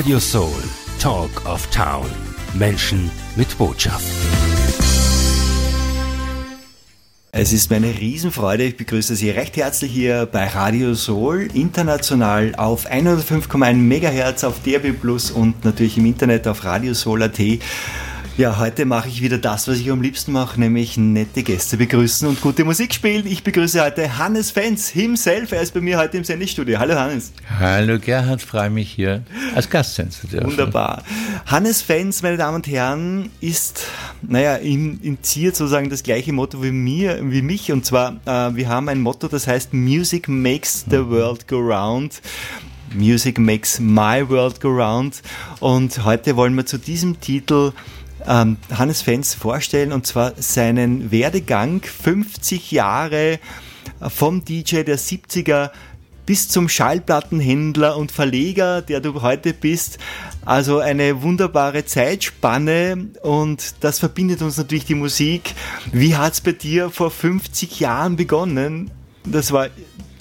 Radio Soul, Talk of Town. Menschen mit Botschaft. Es ist meine Riesenfreude, ich begrüße Sie recht herzlich hier bei Radio Soul, international auf 105,1 MHz auf DRB Plus und natürlich im Internet auf radiosoul.at. Ja, heute mache ich wieder das, was ich am liebsten mache, nämlich nette Gäste begrüßen und gute Musik spielen. Ich begrüße heute Hannes Fenz himself. Er ist bei mir heute im Sendestudio. Hallo Hannes. Hallo Gerhard, freue mich hier als Gast sein zu dürfen. Wunderbar. Hannes Fenz, meine Damen und Herren, ist, naja, im, im Ziel sozusagen das gleiche Motto wie mir, wie mich. Und zwar, äh, wir haben ein Motto, das heißt Music makes the world go round. Music makes my world go round. Und heute wollen wir zu diesem Titel ähm, Hannes Fenz vorstellen und zwar seinen Werdegang 50 Jahre vom DJ der 70er bis zum Schallplattenhändler und Verleger, der du heute bist. Also eine wunderbare Zeitspanne und das verbindet uns natürlich die Musik. Wie hat es bei dir vor 50 Jahren begonnen? Das war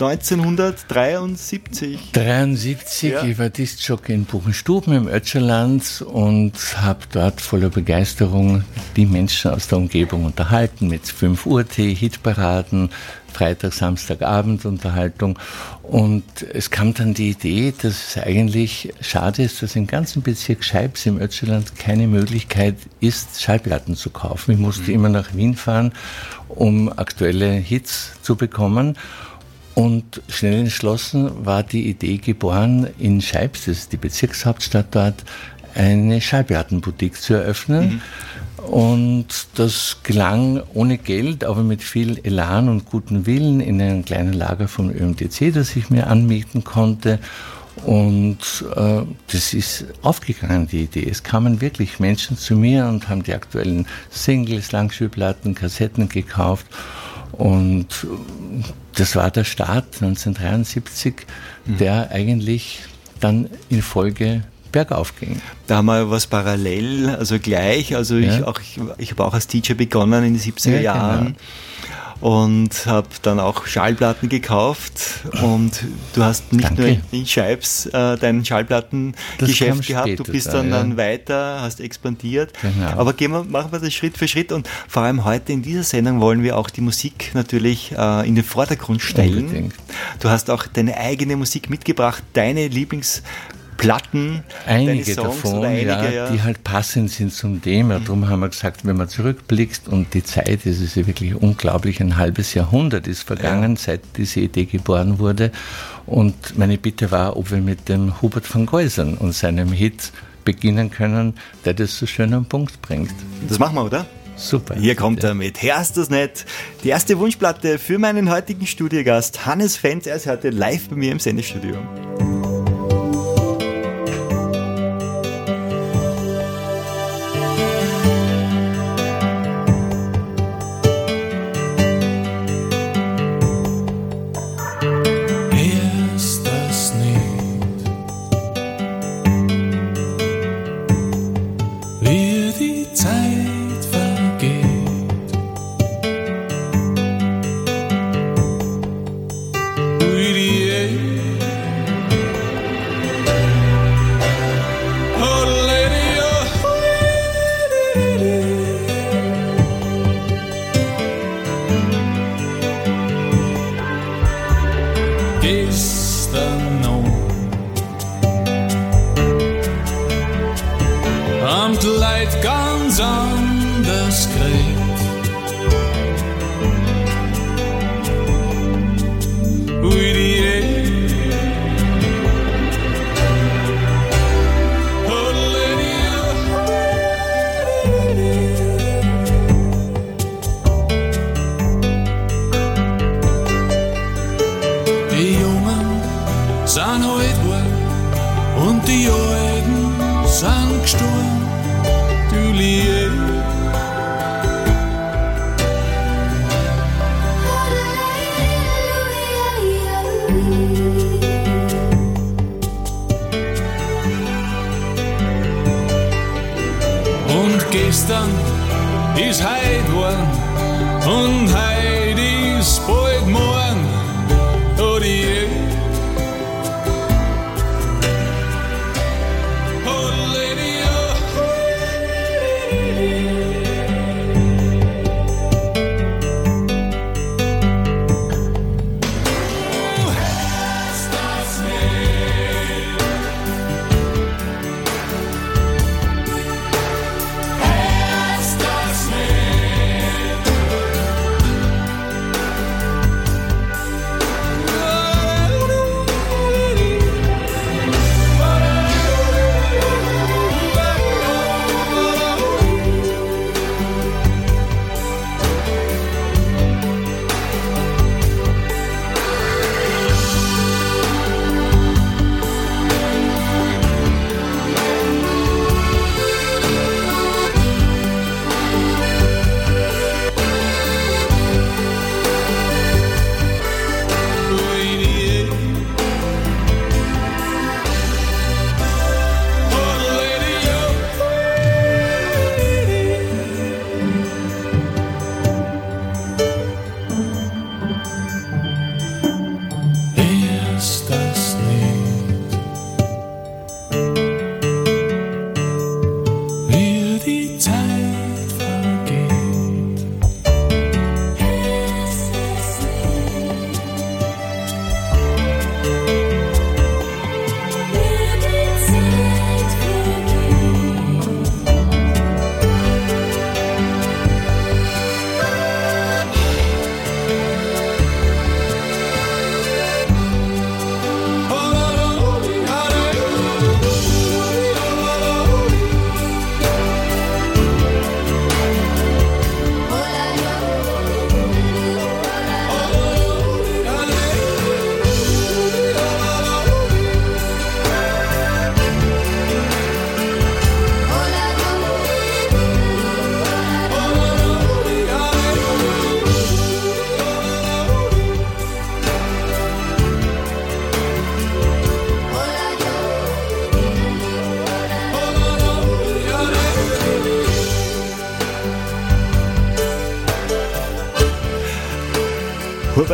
1973. 73, ja. ich war Diskjockey in Buchenstuben im Ötscherland und habe dort voller Begeisterung die Menschen aus der Umgebung unterhalten mit 5 Uhr Tee, Hitparaden, Freitag, Samstagabend Unterhaltung. Und es kam dann die Idee, dass es eigentlich schade ist, dass im ganzen Bezirk Scheibs im Ötscherland keine Möglichkeit ist, Schallplatten zu kaufen. Ich musste mhm. immer nach Wien fahren, um aktuelle Hits zu bekommen. Und schnell entschlossen war die Idee geboren, in Scheibs, das ist die Bezirkshauptstadt dort, eine Schallplattenboutique zu eröffnen. Mhm. Und das gelang ohne Geld, aber mit viel Elan und guten Willen in einem kleinen Lager vom ÖMDC, das ich mir anmieten konnte. Und äh, das ist aufgegangen, die Idee. Es kamen wirklich Menschen zu mir und haben die aktuellen Singles, Langspielplatten, Kassetten gekauft. Und das war der Start 1973, mhm. der eigentlich dann in Folge bergauf ging. Da haben wir was parallel, also gleich. Also ja. ich, ich, ich habe auch als Teacher begonnen in den 70er ja, Jahren. Genau und habe dann auch Schallplatten gekauft und du hast nicht Danke. nur in Scheibs äh, dein Schallplattengeschäft gehabt, du bist dann, ja. dann weiter, hast expandiert. Genau. Aber gehen wir, machen wir das Schritt für Schritt und vor allem heute in dieser Sendung wollen wir auch die Musik natürlich äh, in den Vordergrund stellen. Unbedingt. Du hast auch deine eigene Musik mitgebracht, deine Lieblings Platten, einige davon, einige, ja, ja, die halt passend sind zum Thema. Mhm. Darum haben wir gesagt, wenn man zurückblickt und die Zeit, es ist ja wirklich unglaublich, ein halbes Jahrhundert ist vergangen, ja. seit diese Idee geboren wurde. Und meine Bitte war, ob wir mit dem Hubert van Geusern und seinem Hit beginnen können, der das so schön am Punkt bringt. Das machen wir, oder? Super. Hier kommt er mit Hörst das nicht? Die erste Wunschplatte für meinen heutigen Studiogast Hannes Fenz. Er ist heute live bei mir im Sendestudio.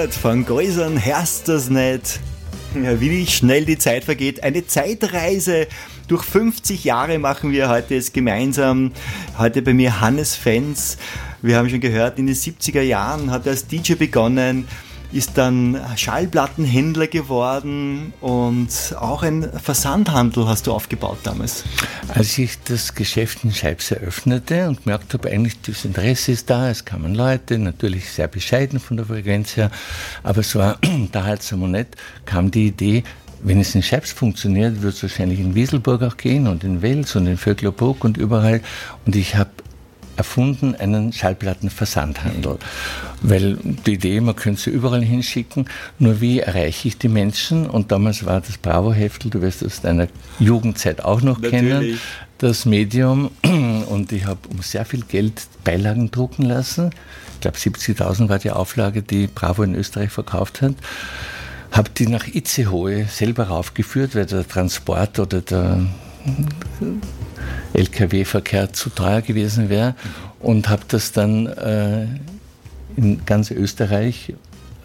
Hubert von Geusern, hörst das nicht? Ja, wie schnell die Zeit vergeht. Eine Zeitreise durch 50 Jahre machen wir heute jetzt gemeinsam. Heute bei mir Hannes Fens. Wir haben schon gehört, in den 70er Jahren hat er als DJ begonnen ist dann Schallplattenhändler geworden und auch ein Versandhandel hast du aufgebaut damals. Als ich das Geschäft in Scheibs eröffnete und gemerkt habe, eigentlich das Interesse ist da, es kamen Leute, natürlich sehr bescheiden von der Frequenz her, aber es war da halt so nicht, kam die Idee, wenn es in Scheibs funktioniert, wird es wahrscheinlich in Wieselburg auch gehen und in Wels und in Vöcklerburg und überall. Und ich habe erfunden, einen Schallplattenversandhandel. Weil die Idee, man könnte sie überall hinschicken, nur wie erreiche ich die Menschen? Und damals war das Bravo-Heftel, du wirst es deiner Jugendzeit auch noch Natürlich. kennen, das Medium. Und ich habe um sehr viel Geld Beilagen drucken lassen. Ich glaube, 70.000 war die Auflage, die Bravo in Österreich verkauft hat habe die nach Itzehoe selber raufgeführt, weil der Transport oder der Lkw-Verkehr zu teuer gewesen wäre und habe das dann äh, in ganz Österreich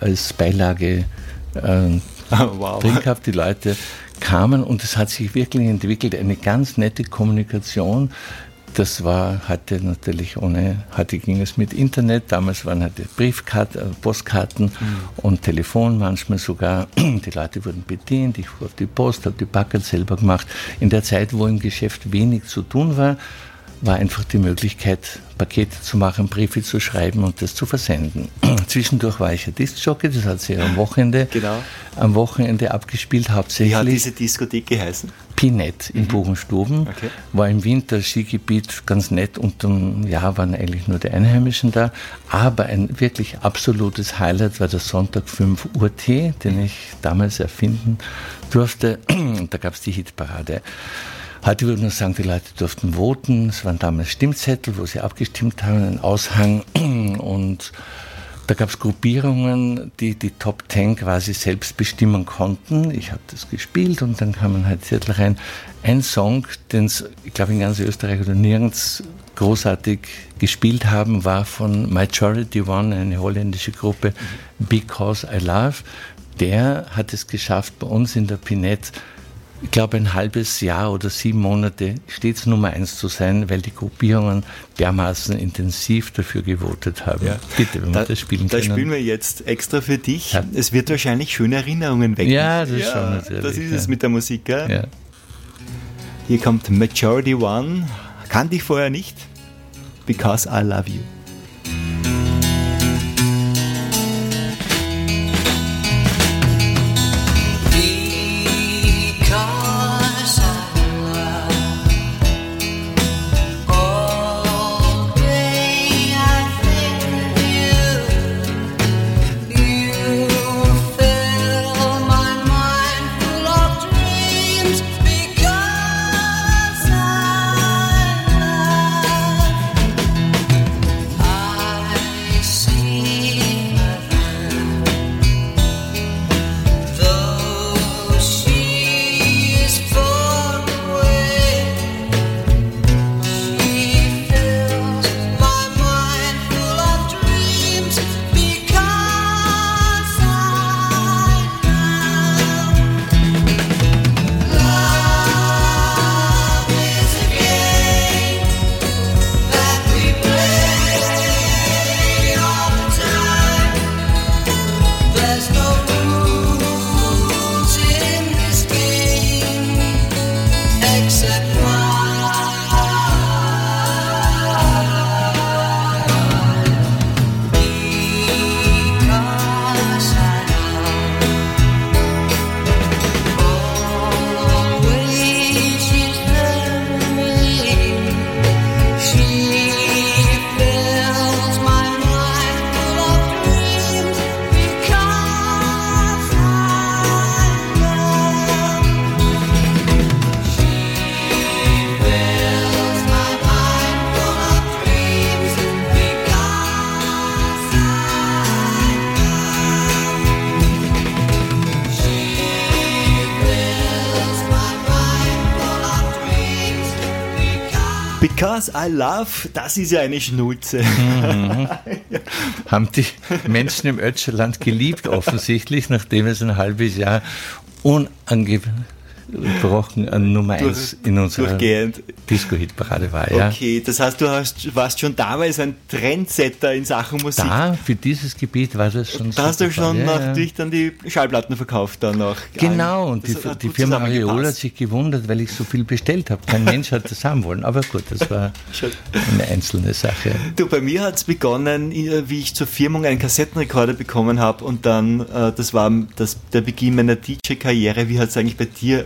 als Beilage äh, wow. drin gehabt. Die Leute kamen und es hat sich wirklich entwickelt, eine ganz nette Kommunikation das war, hatte natürlich ohne, heute ging es mit Internet, damals waren halt Briefkarten, äh, Postkarten mhm. und Telefon manchmal sogar. Die Leute wurden bedient, ich fuhr auf die Post, habe die Packung selber gemacht. In der Zeit, wo im Geschäft wenig zu tun war, war einfach die Möglichkeit, Pakete zu machen, Briefe zu schreiben und das zu versenden. Zwischendurch war ich ja Discjockey, das hat sich am Wochenende, genau. am Wochenende abgespielt, hauptsächlich. Wie hat diese Diskothek geheißen? Pinett in mhm. Buchenstuben. Okay. War im Winter Skigebiet ganz nett und im Jahr waren eigentlich nur die Einheimischen da. Aber ein wirklich absolutes Highlight war der Sonntag 5 Uhr Tee, den ich damals erfinden durfte. Und da gab es die Hitparade. Heute würde man sagen, die Leute durften voten. Es waren damals Stimmzettel, wo sie abgestimmt haben, ein Aushang. Und da gab es Gruppierungen, die die Top Ten quasi selbst bestimmen konnten. Ich habe das gespielt und dann kamen halt Zettel rein. Ein Song, den es, ich glaube, in ganz Österreich oder nirgends großartig gespielt haben, war von Majority One, eine holländische Gruppe, Because I Love. Der hat es geschafft, bei uns in der Pinette ich glaube, ein halbes Jahr oder sieben Monate stets Nummer eins zu sein, weil die Gruppierungen dermaßen intensiv dafür gewotet haben. Ja. Bitte, wenn da, wir das spielen können. Da spielen wir jetzt extra für dich. Ja. Es wird wahrscheinlich schöne Erinnerungen wecken. Ja, das ja, schon natürlich. Das ist es mit der Musik, gell? Ja. Hier kommt Majority One. Kannte ich vorher nicht. Because I Love You. Das ist ja eine Schnulze. Mhm. Haben die Menschen im Ötscherland geliebt, offensichtlich, nachdem es ein halbes Jahr unangenehm gebrochen an Nummer 1 in unserer Disco-Hit-Parade war. Ja. Okay, das heißt, du hast, warst schon damals ein Trendsetter in Sachen Musik. Da, für dieses Gebiet war das schon Da hast du schon ja, natürlich dann die Schallplatten verkauft dann noch. Genau, und die, die Firma Areola hat sich gewundert, weil ich so viel bestellt habe. Kein Mensch hat das haben wollen, aber gut, das war eine einzelne Sache. Du, bei mir hat es begonnen, wie ich zur Firmung einen Kassettenrekorder bekommen habe und dann, äh, das war das, der Beginn meiner DJ-Karriere. Wie hat es eigentlich bei dir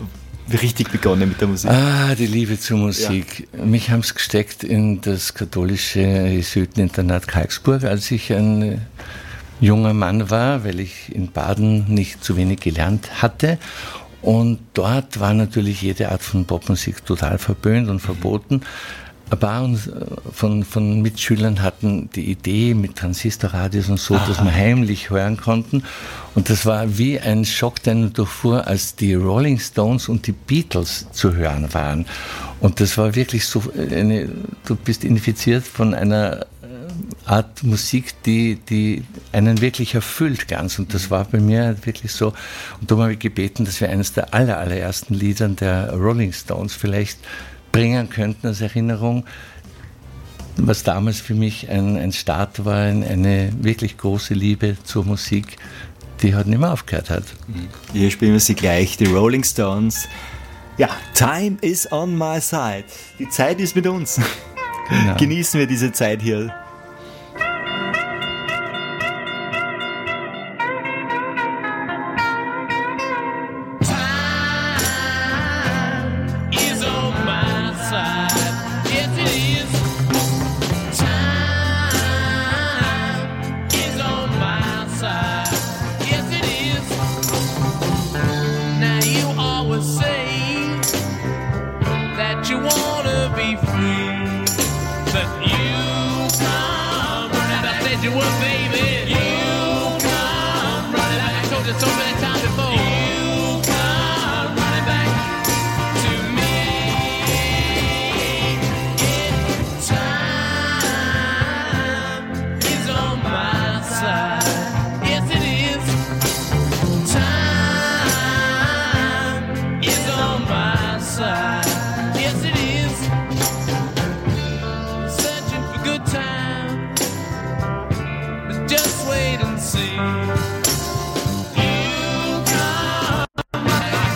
richtig begonnen mit der Musik? Ah, die Liebe zur Musik. Ja. Mich haben es gesteckt in das katholische Jesuiteninternat Karlsburg, als ich ein junger Mann war, weil ich in Baden nicht zu wenig gelernt hatte. Und dort war natürlich jede Art von Popmusik total verböhnt und verboten. Ein paar von, von Mitschülern hatten die Idee mit Transistorradios und so, Aha. dass wir heimlich hören konnten. Und das war wie ein Schock, der nur durchfuhr, als die Rolling Stones und die Beatles zu hören waren. Und das war wirklich so, eine, du bist infiziert von einer äh, Art Musik, die, die einen wirklich erfüllt ganz. Und das war bei mir wirklich so. Und darum habe ich gebeten, dass wir eines der aller, allerersten Liedern der Rolling Stones vielleicht bringen könnten als Erinnerung, was damals für mich ein, ein Start war, eine wirklich große Liebe zur Musik, die halt nicht mehr aufgehört hat. Hier spielen wir sie gleich, die Rolling Stones. Ja, Time is on my side. Die Zeit ist mit uns. Genau. Genießen wir diese Zeit hier.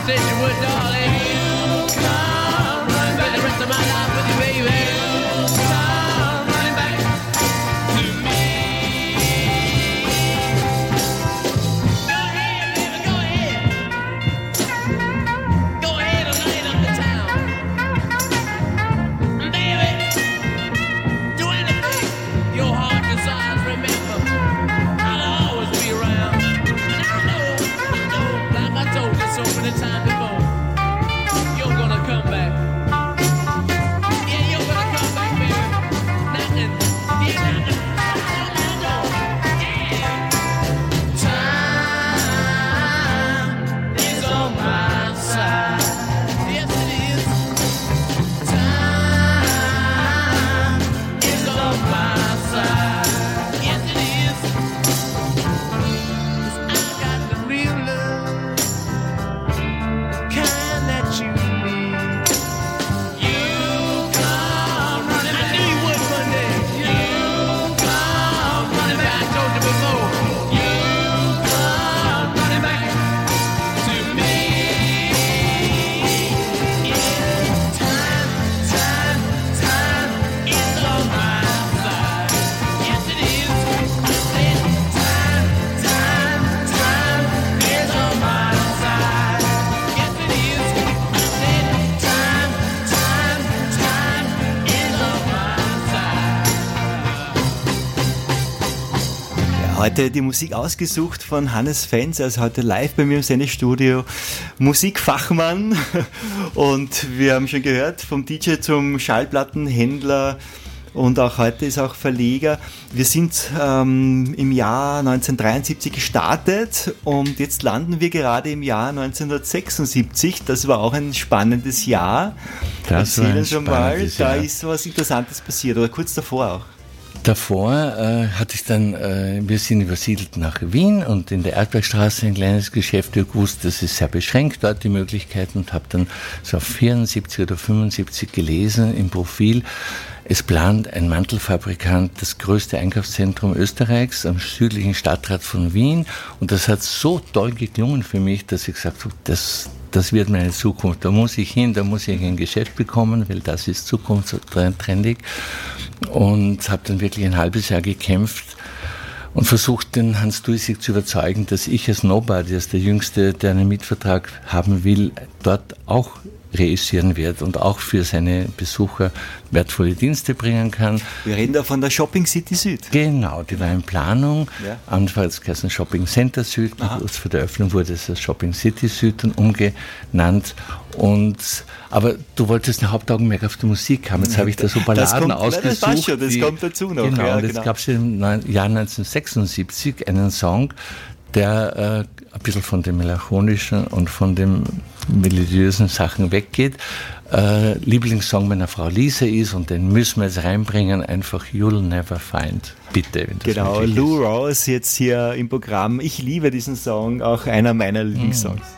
said you would, darling. Heute die Musik ausgesucht von Hannes Fenz, er ist heute live bei mir im Sendestudio, Musikfachmann und wir haben schon gehört, vom DJ zum Schallplattenhändler und auch heute ist auch Verleger. Wir sind ähm, im Jahr 1973 gestartet und jetzt landen wir gerade im Jahr 1976. Das war auch ein spannendes Jahr. Das Erzählen war ein schon mal, da ist was Interessantes passiert oder kurz davor auch. Davor äh, hatte ich dann, äh, wir sind übersiedelt nach Wien und in der Erdbergstraße ein kleines Geschäft. Ich wusste, das ist sehr beschränkt dort die Möglichkeiten und habe dann so auf 74 oder 75 gelesen im Profil. Es plant ein Mantelfabrikant das größte Einkaufszentrum Österreichs am südlichen Stadtrat von Wien und das hat so toll geklungen für mich, dass ich gesagt habe, das, das wird meine Zukunft. Da muss ich hin, da muss ich ein Geschäft bekommen, weil das ist zukunftstrendig. Und habe dann wirklich ein halbes Jahr gekämpft und versucht, den Hans Duisig zu überzeugen, dass ich als Nobody, als der Jüngste, der einen Mietvertrag haben will, dort auch reüssieren wird und auch für seine Besucher wertvolle Dienste bringen kann. Wir reden da von der Shopping City Süd. Genau, die war in Planung. Ja. Anfangs geheißen Shopping Center Süd, kurz vor der Öffnung wurde es als Shopping City Süd dann umgenannt. Und, aber du wolltest ein Hauptaugenmerk auf die Musik haben. Jetzt habe ich da so Balladen das kommt, ausgesucht. Das, schon, das die, kommt dazu noch. Genau, ja, und jetzt genau. gab es im Jahr 1976 einen Song, der äh, ein bisschen von dem melancholischen und von dem melodiösen Sachen weggeht. Äh, Lieblingssong meiner Frau Lisa ist und den müssen wir jetzt reinbringen, einfach You'll Never Find. Bitte. genau, Lou Ross jetzt hier im Programm. Ich liebe diesen Song, auch einer meiner Lieblingssongs. Mm.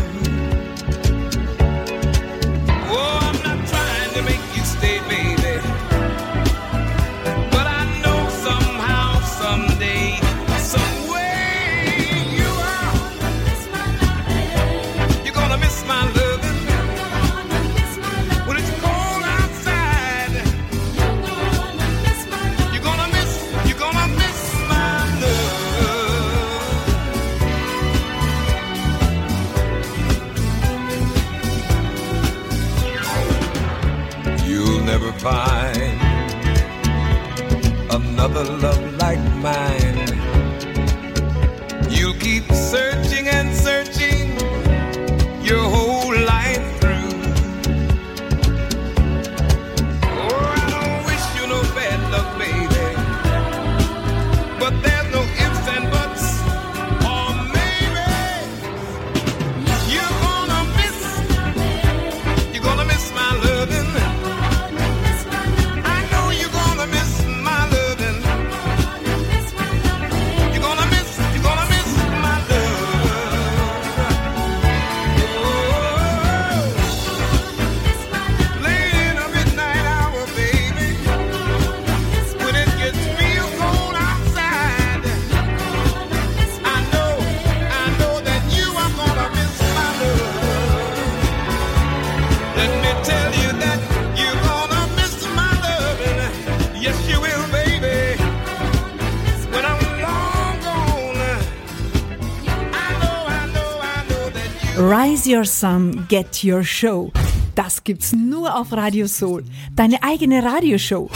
Your Sun, Get Your Show. Das gibt's nur auf Radio Soul. Deine eigene Radioshow.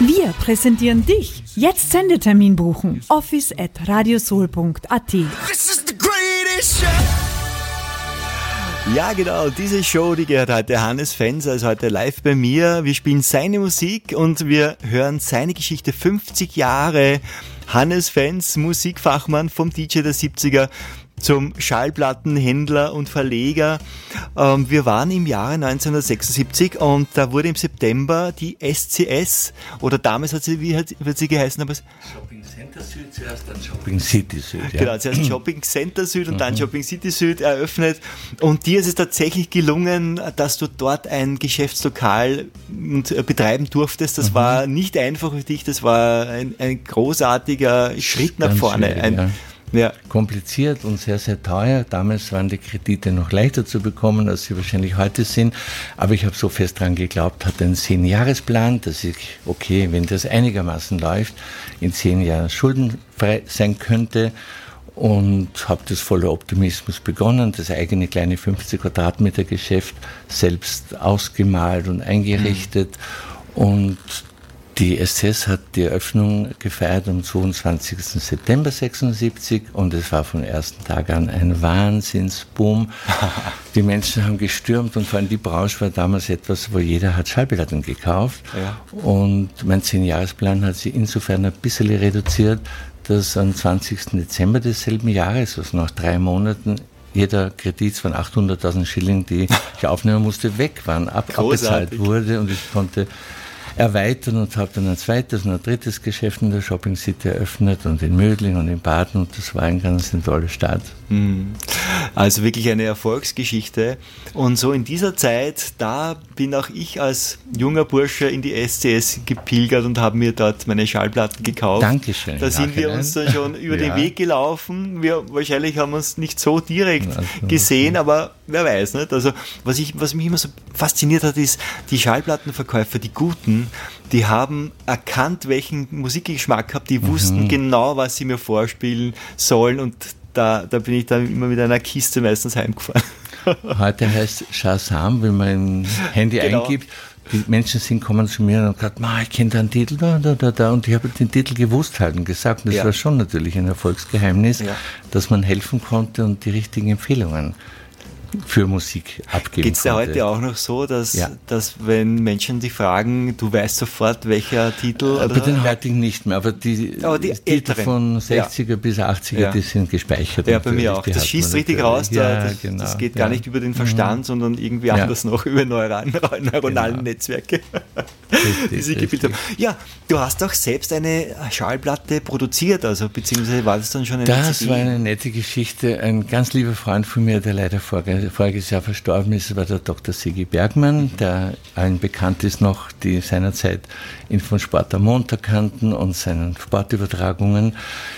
Wir präsentieren dich. Jetzt Sendetermin buchen. Office at radiosoul.at. This is the greatest show. Ja, genau, diese Show, die gehört heute Hannes Fenser, ist heute live bei mir. Wir spielen seine Musik und wir hören seine Geschichte 50 Jahre. Hannes Fens, Musikfachmann vom DJ der 70er zum Schallplattenhändler und Verleger. Ähm, wir waren im Jahre 1976 und da wurde im September die SCS, oder damals hat sie, wie hat, wird sie geheißen? Aber Shopping Center Süd zuerst, dann Shopping City Süd. Ja. Genau, zuerst Shopping Center Süd und dann Shopping City Süd eröffnet. Und dir ist es tatsächlich gelungen, dass du dort ein Geschäftslokal äh, betreiben durftest. Das war nicht einfach für dich, das war ein, ein großartiger Schritt nach Ganz vorne. Ein, ja. Ja. kompliziert und sehr, sehr teuer. Damals waren die Kredite noch leichter zu bekommen, als sie wahrscheinlich heute sind. Aber ich habe so fest dran geglaubt, hatte einen Zehn-Jahres-Plan, dass ich, okay, wenn das einigermaßen läuft, in zehn Jahren schuldenfrei sein könnte. Und habe das voller Optimismus begonnen, das eigene kleine 50 Quadratmeter Geschäft selbst ausgemalt und eingerichtet. Und die SCS hat die Eröffnung gefeiert am 22. September 76 und es war vom ersten Tag an ein Wahnsinnsboom. Die Menschen haben gestürmt und vor allem die Branche war damals etwas, wo jeder hat Schallplatten gekauft. Ja. Und mein Zehnjahresplan hat sich insofern ein bisschen reduziert, dass am 20. Dezember desselben Jahres, also nach drei Monaten, jeder Kredit von 800.000 Schilling, die ich aufnehmen musste, weg waren, ab, abbezahlt wurde und ich konnte erweitern und habe dann ein zweites und ein drittes Geschäft in der Shopping City eröffnet und in Mödling und in Baden und das war ein ganz eine tolle Stadt. Also wirklich eine Erfolgsgeschichte. Und so in dieser Zeit, da bin auch ich als junger Bursche in die SCS gepilgert und habe mir dort meine Schallplatten gekauft. Dankeschön. Da sind wir uns dann schon über den Ja. Weg gelaufen. Wir wahrscheinlich haben uns nicht so direkt Also, gesehen, aber wer weiß nicht. Also was ich, was mich immer so fasziniert hat, ist die Schallplattenverkäufer, die guten, die haben erkannt, welchen Musikgeschmack habt, die Mhm. wussten genau, was sie mir vorspielen sollen und da, da bin ich dann immer mit einer Kiste meistens heimgefahren. Heute heißt Shazam, wenn man ein Handy Genau. eingibt. Die Menschen sind kommen zu mir und haben gesagt, ich kenne da einen Titel, da, da, da, da. Und ich habe den Titel gewusst halt und gesagt. Und das Ja. war schon natürlich ein Erfolgsgeheimnis, Ja. dass man helfen konnte und die richtigen Empfehlungen für Musik abgeben Geht es dir konnte. heute auch noch so, dass, Ja. dass wenn Menschen dich fragen, du weißt sofort, welcher Titel? Bei Oder? den heutigen nicht mehr, aber die, Aber die Titel älteren. von 60er bis 80er, Ja. die sind gespeichert. Ja, bei mir auch. Die Das schießt richtig natürlich. raus. Da, Ja, das, genau. das geht ja. Mhm. gar nicht über den Verstand, sondern irgendwie Ja. anders noch über neural, neuronalen Genau. Netzwerke, Richtig, die sich gebildet haben. Ja, du hast auch selbst eine Schallplatte produziert, also beziehungsweise war das dann schon eine Das CD? war eine nette Geschichte. Ein ganz lieber Freund von mir, der leider vorge- voriges Jahr verstorben ist, war der Dr. Sigi Bergmann, der allen bekannt ist noch, die seinerzeit ihn von Sport am Montag kannten und seinen Sportübertragungen.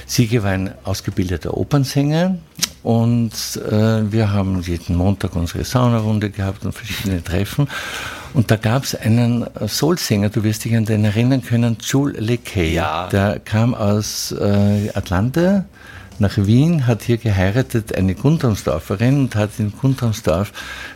Sigi war ein ausgebildeter Opernsänger und äh, wir haben jeden Montag unsere Saunarunde gehabt und verschiedene Treffen. Und da gab es einen Soulsänger, du wirst dich an den erinnern können, Jules Lekay. Ja. Der kam aus äh, Atlanta nach Wien, hat hier geheiratet, eine Gundamsdorferin und hat in Gundamsdorf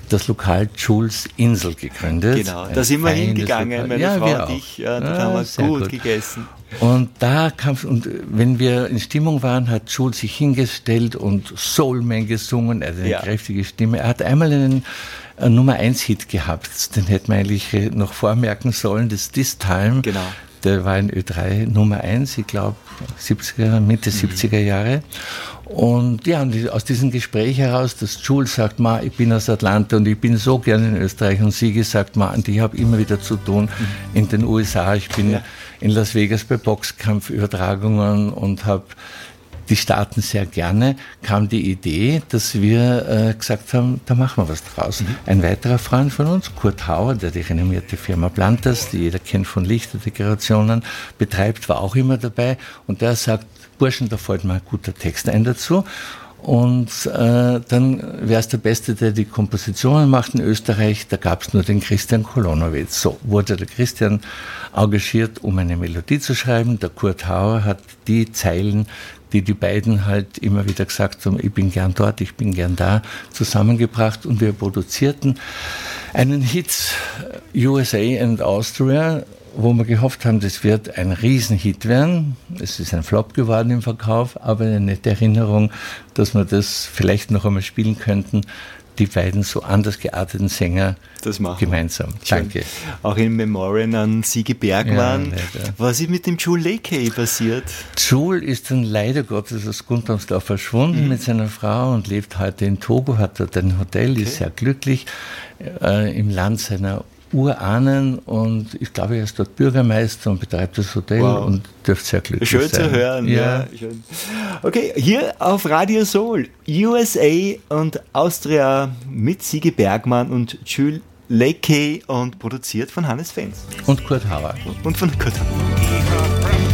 das Lokal Jules Insel gegründet. Genau, da sind wir hingegangen, Lokal. meine ja, Frau wir und ich. Ja, da Ja, haben wir sehr gut, gegessen. Und da kam und wenn wir in Stimmung waren, hat Jules sich hingestellt und Soulman gesungen. Er hat eine Ja. kräftige Stimme. Er hat einmal einen Nummer 1 Hit gehabt. Den hätten wir eigentlich noch vormerken sollen. Das This Time. Genau. Der war in Ö3 Nummer 1, ich glaube 70er, Mitte 70er Jahre. Und ja, und aus diesem Gespräch heraus, dass Jules sagt, ma, ich bin aus Atlanta und ich bin so gerne in Österreich und sie gesagt, ma, und ich habe immer wieder zu tun in den USA. Ich bin in Las Vegas bei Boxkampfübertragungen und habe die Staaten sehr gerne, kam die Idee, dass wir äh, gesagt haben, da machen wir was draus. Ein weiterer Freund von uns, Kurt Hauer, der die renommierte Firma Planters, die jeder kennt von Lichterdekorationen, betreibt, war auch immer dabei und der sagt, Burschen, da fällt mir ein guter Text ein dazu. Und äh, dann wäre es der Beste, der die Kompositionen macht in Österreich. Da gab es nur den Christian Kolonowitz. So wurde der Christian engagiert, um eine Melodie zu schreiben. Der Kurt Hauer hat die Zeilen, die die beiden halt immer wieder gesagt haben, ich bin gern dort, ich bin gern da, zusammengebracht und wir produzierten einen Hit USA and Austria wo wir gehofft haben, das wird ein Riesenhit werden. Es ist ein Flop geworden im Verkauf, aber eine nette Erinnerung, dass wir das vielleicht noch einmal spielen könnten. Die beiden so anders gearteten Sänger gemeinsam. Schön. Danke. Auch in Memorial an Siege Bergmann. Ja, Was ist mit dem Jules Lakey passiert? Jules ist dann leider Gottes aus Gundamsdorf verschwunden mhm. mit seiner Frau und lebt heute in Togo, hat dort ein Hotel, okay. ist sehr glücklich äh, im Land seiner Urahnen und ich glaube, er ist dort Bürgermeister und betreibt das Hotel wow. und dürfte sehr glücklich Schön sein. Schön zu hören. Ja. ja. Okay, hier auf Radio Soul, USA und Austria mit Siege Bergmann und Jules Lakey und produziert von Hannes Fens. Und Kurt Hauer. Und von Kurt Hauer.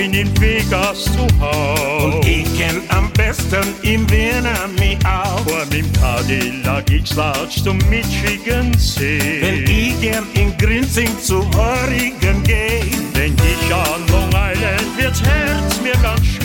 Bin in Vegas zu Haus. Und ich kenn am besten im Wiener mich auch. Vor meinem Cadillac, ich latsch zum Michigan See. Wenn ich gern in Grinzing zu Oregon geh. Denk ich an Long Island, wird's Herz mir ganz schwer.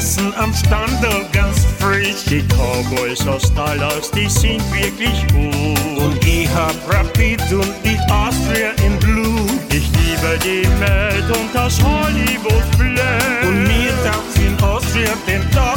Essen am Standort ganz frisch. Die Cowboys aus Dallas, die sind wirklich gut. Und ich hab Rapid und die Austria in Blue. Ich liebe die Mad und das Hollywood Flair. Und mir darf's in Austria den Tag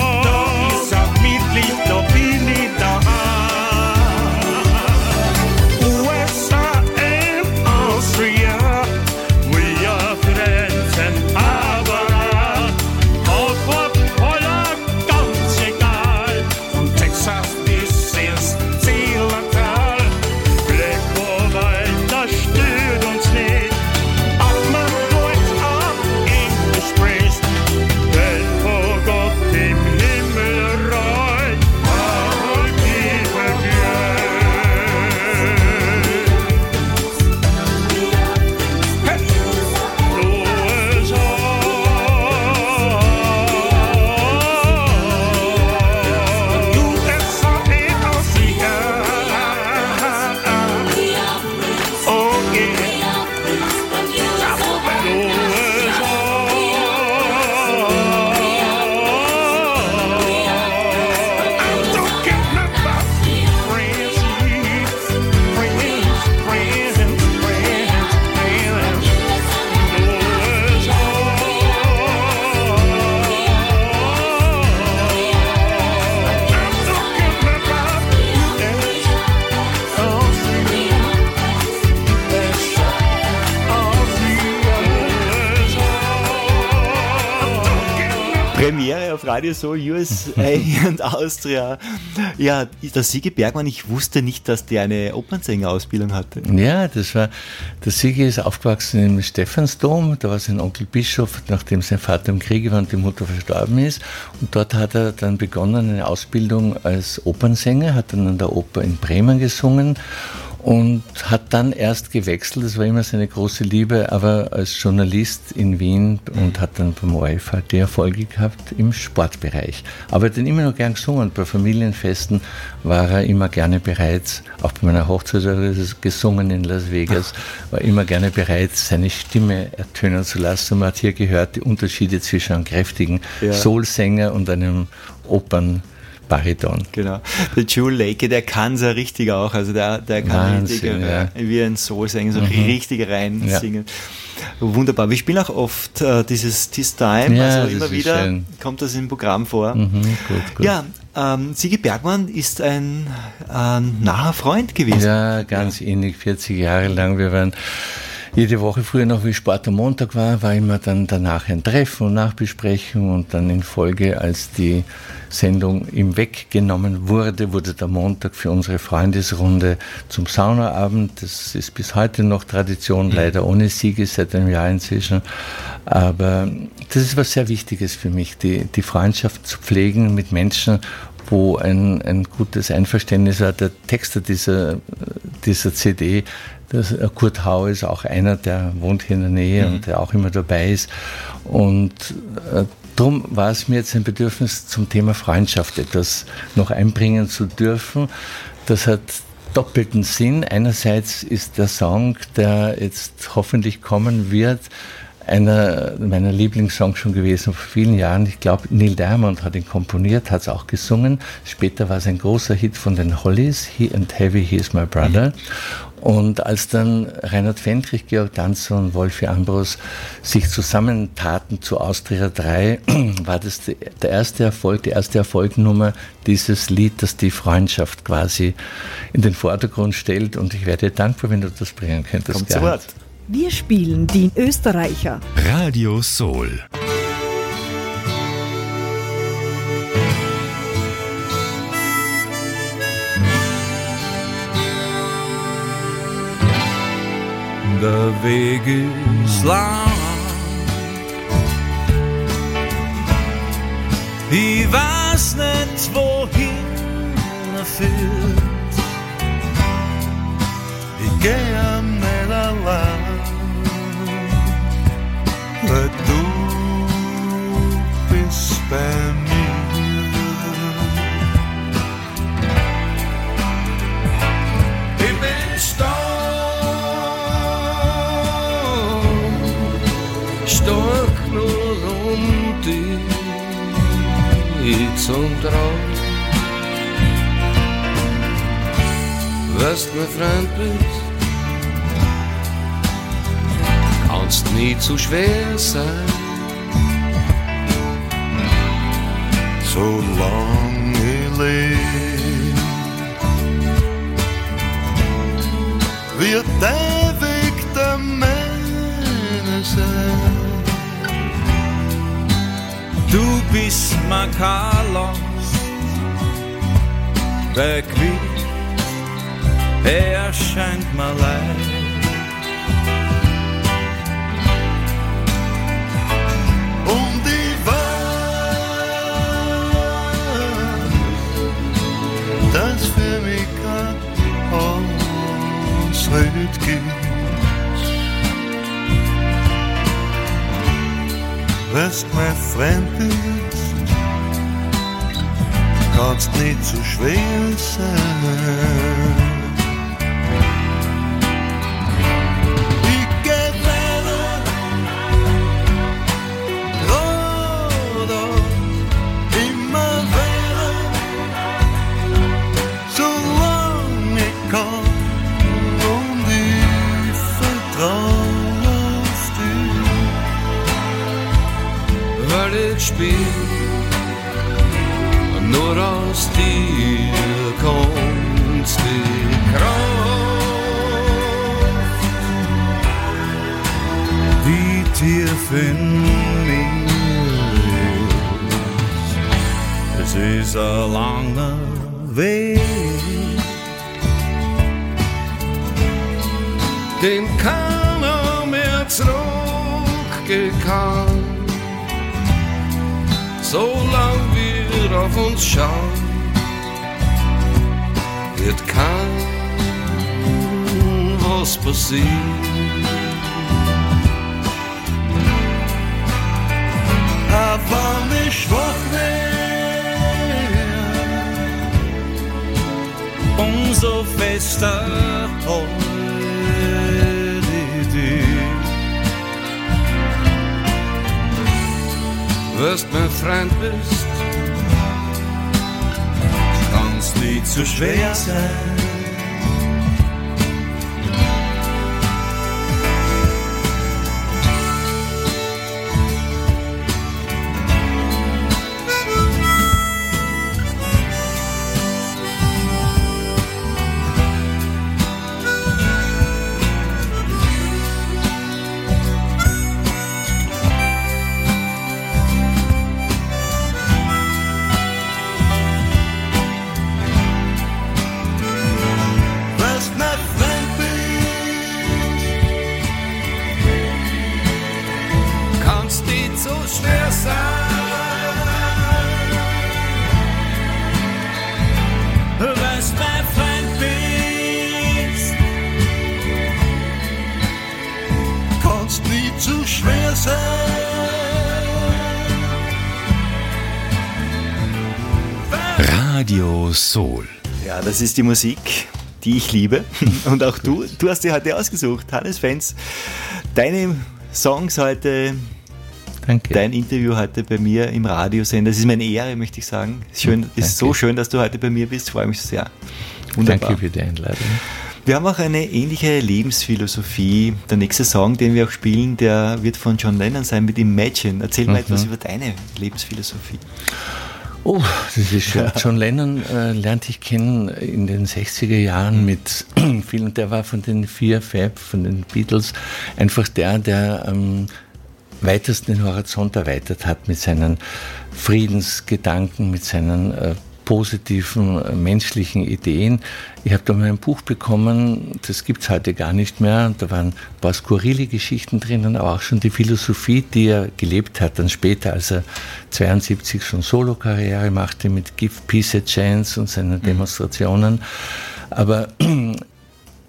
Radio Soul USA und Austria. Ja, der Sigi Bergmann, ich wusste nicht, dass der eine Opernsängerausbildung hatte. Ja, das war, der Sigi ist aufgewachsen im Stephansdom, da war sein Onkel Bischof, nachdem sein Vater im Krieg war und die Mutter verstorben ist. Und dort hat er dann begonnen, eine Ausbildung als Opernsänger, hat dann an der Oper in Bremen gesungen und hat dann erst gewechselt, das war immer seine große Liebe, aber als Journalist in Wien und hat dann beim ORF halt die Erfolge gehabt im Sportbereich. Aber er hat dann immer noch gern gesungen bei Familienfesten war er immer gerne bereit, auch bei meiner Hochzeit hat er gesungen in Las Vegas, war immer gerne bereit, seine Stimme ertönen zu lassen. Man hat hier gehört die Unterschiede zwischen einem kräftigen ja. Soulsänger und einem Opern Bariton. Genau. Der Jule Lake, der kann es ja richtig auch. Also der, der kann Wahnsinn, richtig, ja. wie ein Soul singen, so mhm. richtig rein ja. singen. Wunderbar. Wir spielen auch oft äh, dieses This Time, ja, also immer wieder schön. kommt das im Programm vor. Mhm, gut, gut. Ja, ähm, Sigi Bergmann ist ein äh, naher Freund gewesen. Ja, ganz ähnlich, 40 Jahre lang. Wir waren jede Woche früher noch, wie Sport am Montag war, war immer dann danach ein Treffen und Nachbesprechung und dann in Folge, als die Sendung ihm weggenommen wurde, wurde der Montag für unsere Freundesrunde zum Saunaabend. Das ist bis heute noch Tradition, mhm. leider ohne Siege seit einem Jahr inzwischen. Aber das ist was sehr Wichtiges für mich, die, die Freundschaft zu pflegen mit Menschen, wo ein, ein gutes Einverständnis war. Der Texter dieser, dieser CD das, äh, Kurt Hau ist auch einer, der wohnt hier in der Nähe mhm. und der auch immer dabei ist. Und äh, darum war es mir jetzt ein Bedürfnis, zum Thema Freundschaft etwas noch einbringen zu dürfen. Das hat doppelten Sinn. Einerseits ist der Song, der jetzt hoffentlich kommen wird, einer meiner Lieblingssongs schon gewesen vor vielen Jahren. Ich glaube, Neil Diamond hat ihn komponiert, hat es auch gesungen. Später war es ein großer Hit von den Hollies, He and Heavy, He is My Brother. Und als dann Reinhard Fendrich, Georg Danzer und Wolfi Ambros sich zusammentaten zu Austria 3, war das der erste Erfolg, die erste Erfolgnummer dieses Lied, das die Freundschaft quasi in den Vordergrund stellt. Und ich wäre dir dankbar, wenn du das bringen könntest. Kommt zu Wort. Wir spielen die Österreicher. Radio Soul. Der Weg ist lang. Ich weiß nicht, wohin er führt. Ich gehe nicht allein, weil du bist bei. Dich zum Traum. Was mir fremd bist, kannst nie zu schwer sein. Solange ich lebe, wird der Weg der Männer sein. Du bist mein Carlos, der Quitt, er scheint mir leid. Und ich weiß, dass für mich kein Ausritt gibt. Was mir fremd ist, kannst nicht zu schwer sein. In mir dieser lange Weg, den keiner mehr zurückgehen kann. Solange wir auf uns schauen, wird kein was passiert. Nicht schwach umso fester heute du. Wirst mir Freund bist, kannst nicht zu schwer sein. Das ist die Musik, die ich liebe. Und auch du, du hast sie heute ausgesucht, Hannes Fans. Deine Songs heute, Danke. dein Interview heute bei mir im Radiosender. Das ist meine Ehre, möchte ich sagen. Schön, es ist so schön, dass du heute bei mir bist. Ich freue mich sehr. Wunderbar. Danke für die Einladung. Wir haben auch eine ähnliche Lebensphilosophie. Der nächste Song, den wir auch spielen, der wird von John Lennon sein mit Imagine. Erzähl mhm. mal etwas über deine Lebensphilosophie. Oh, das ist schön. John Lennon äh, lernte ich kennen in den 60er Jahren mit vielen, der war von den vier Fab, von den Beatles, einfach der, der am weitesten den Horizont erweitert hat mit seinen Friedensgedanken, mit seinen äh, positiven äh, menschlichen Ideen. Ich habe da mal ein Buch bekommen, das gibt es heute gar nicht mehr. Da waren ein paar skurrile Geschichten drinnen, aber auch schon die Philosophie, die er gelebt hat, dann später, als er 72 schon Solo-Karriere machte mit Give Peace a Chance und seinen mhm. Demonstrationen. Aber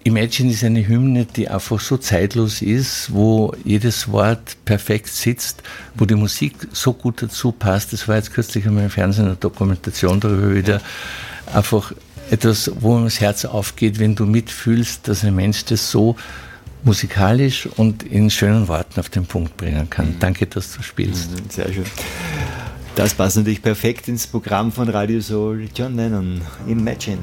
Imagine ist eine Hymne, die einfach so zeitlos ist, wo jedes Wort perfekt sitzt, wo die Musik so gut dazu passt. Das war jetzt kürzlich einmal im Fernsehen eine Dokumentation darüber wieder. Einfach etwas, wo das Herz aufgeht, wenn du mitfühlst, dass ein Mensch das so musikalisch und in schönen Worten auf den Punkt bringen kann. Mhm. Danke, dass du spielst. Mhm, sehr schön. Das passt natürlich perfekt ins Programm von Radio Soul. John Lennon, Imagine.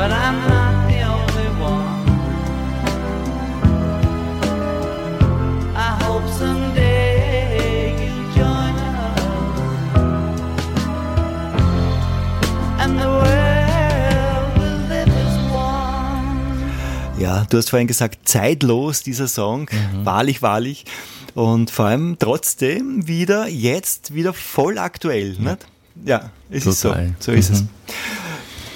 But I'm not the only one. I hope someday you join us, and the world will live as one. Ja, du hast vorhin gesagt, zeitlos dieser Song, mhm. wahrlich, wahrlich. Und vor allem trotzdem wieder, jetzt wieder voll aktuell. Ja, nicht? ja es Total. ist so. So ist mhm. es.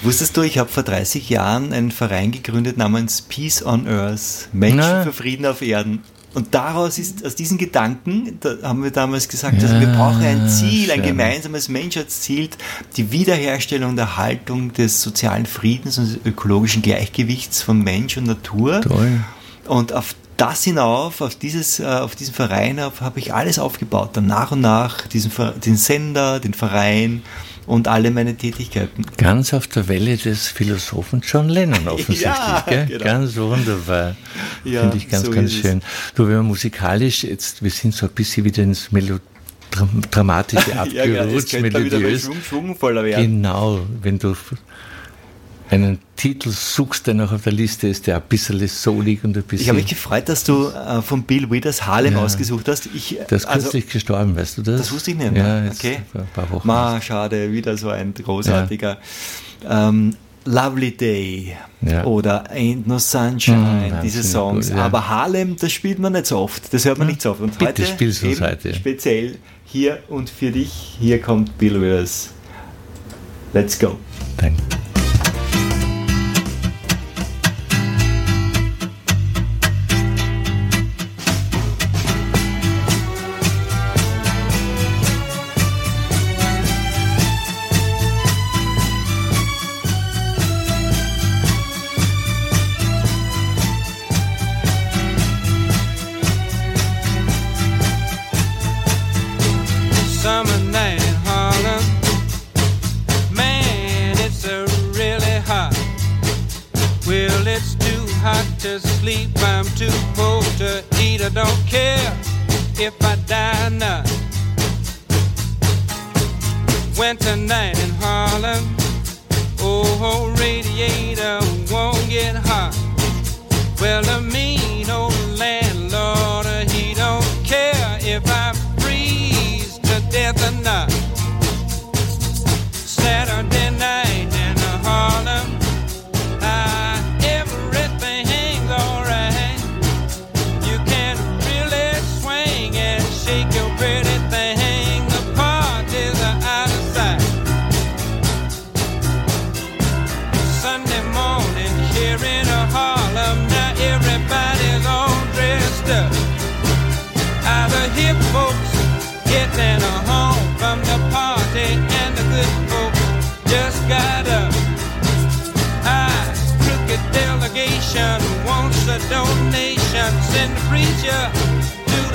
Wusstest du, ich habe vor 30 Jahren einen Verein gegründet namens Peace on Earth, Menschen Na. für Frieden auf Erden. Und daraus ist, aus diesen Gedanken, da haben wir damals gesagt, ja, also wir brauchen ein Ziel, ein gemeinsames Menschheitsziel, die Wiederherstellung der Haltung des sozialen Friedens und des ökologischen Gleichgewichts von Mensch und Natur. Toll. Und auf das hinauf, auf, dieses, äh, auf diesen Verein habe ich alles aufgebaut. Dann nach und nach diesen, den Sender, den Verein und alle meine Tätigkeiten. Ganz auf der Welle des Philosophen John Lennon offensichtlich. ja, genau. Ganz wunderbar. Ja, Finde ich ganz, so ganz schön. Du, wenn wir musikalisch jetzt, wir sind so ein bisschen wieder ins Melodramatische abgerutscht, ja, das melodiös. Schwung, schwungvoller werden. Genau, wenn du einen Titel suchst, der noch auf der Liste ist, der ein bisschen soulig und ein bisschen. Ich habe mich gefreut, dass du äh, von Bill Withers Harlem ja, ausgesucht hast. Ich, der ist also, kürzlich gestorben, weißt du das? Das wusste ich nicht. Ja, okay. Ein paar Wochen. Ma, schade, wieder so ein großartiger. Ja. Ähm, Lovely Day ja. oder Ain't No Sunshine, mhm, diese Songs. Gut, ja. Aber Harlem, das spielt man nicht so oft. Das hört man nicht so oft. Und Bitte heute, heute. speziell hier und für dich, hier kommt Bill Withers. Let's go. Danke. Well, I mean.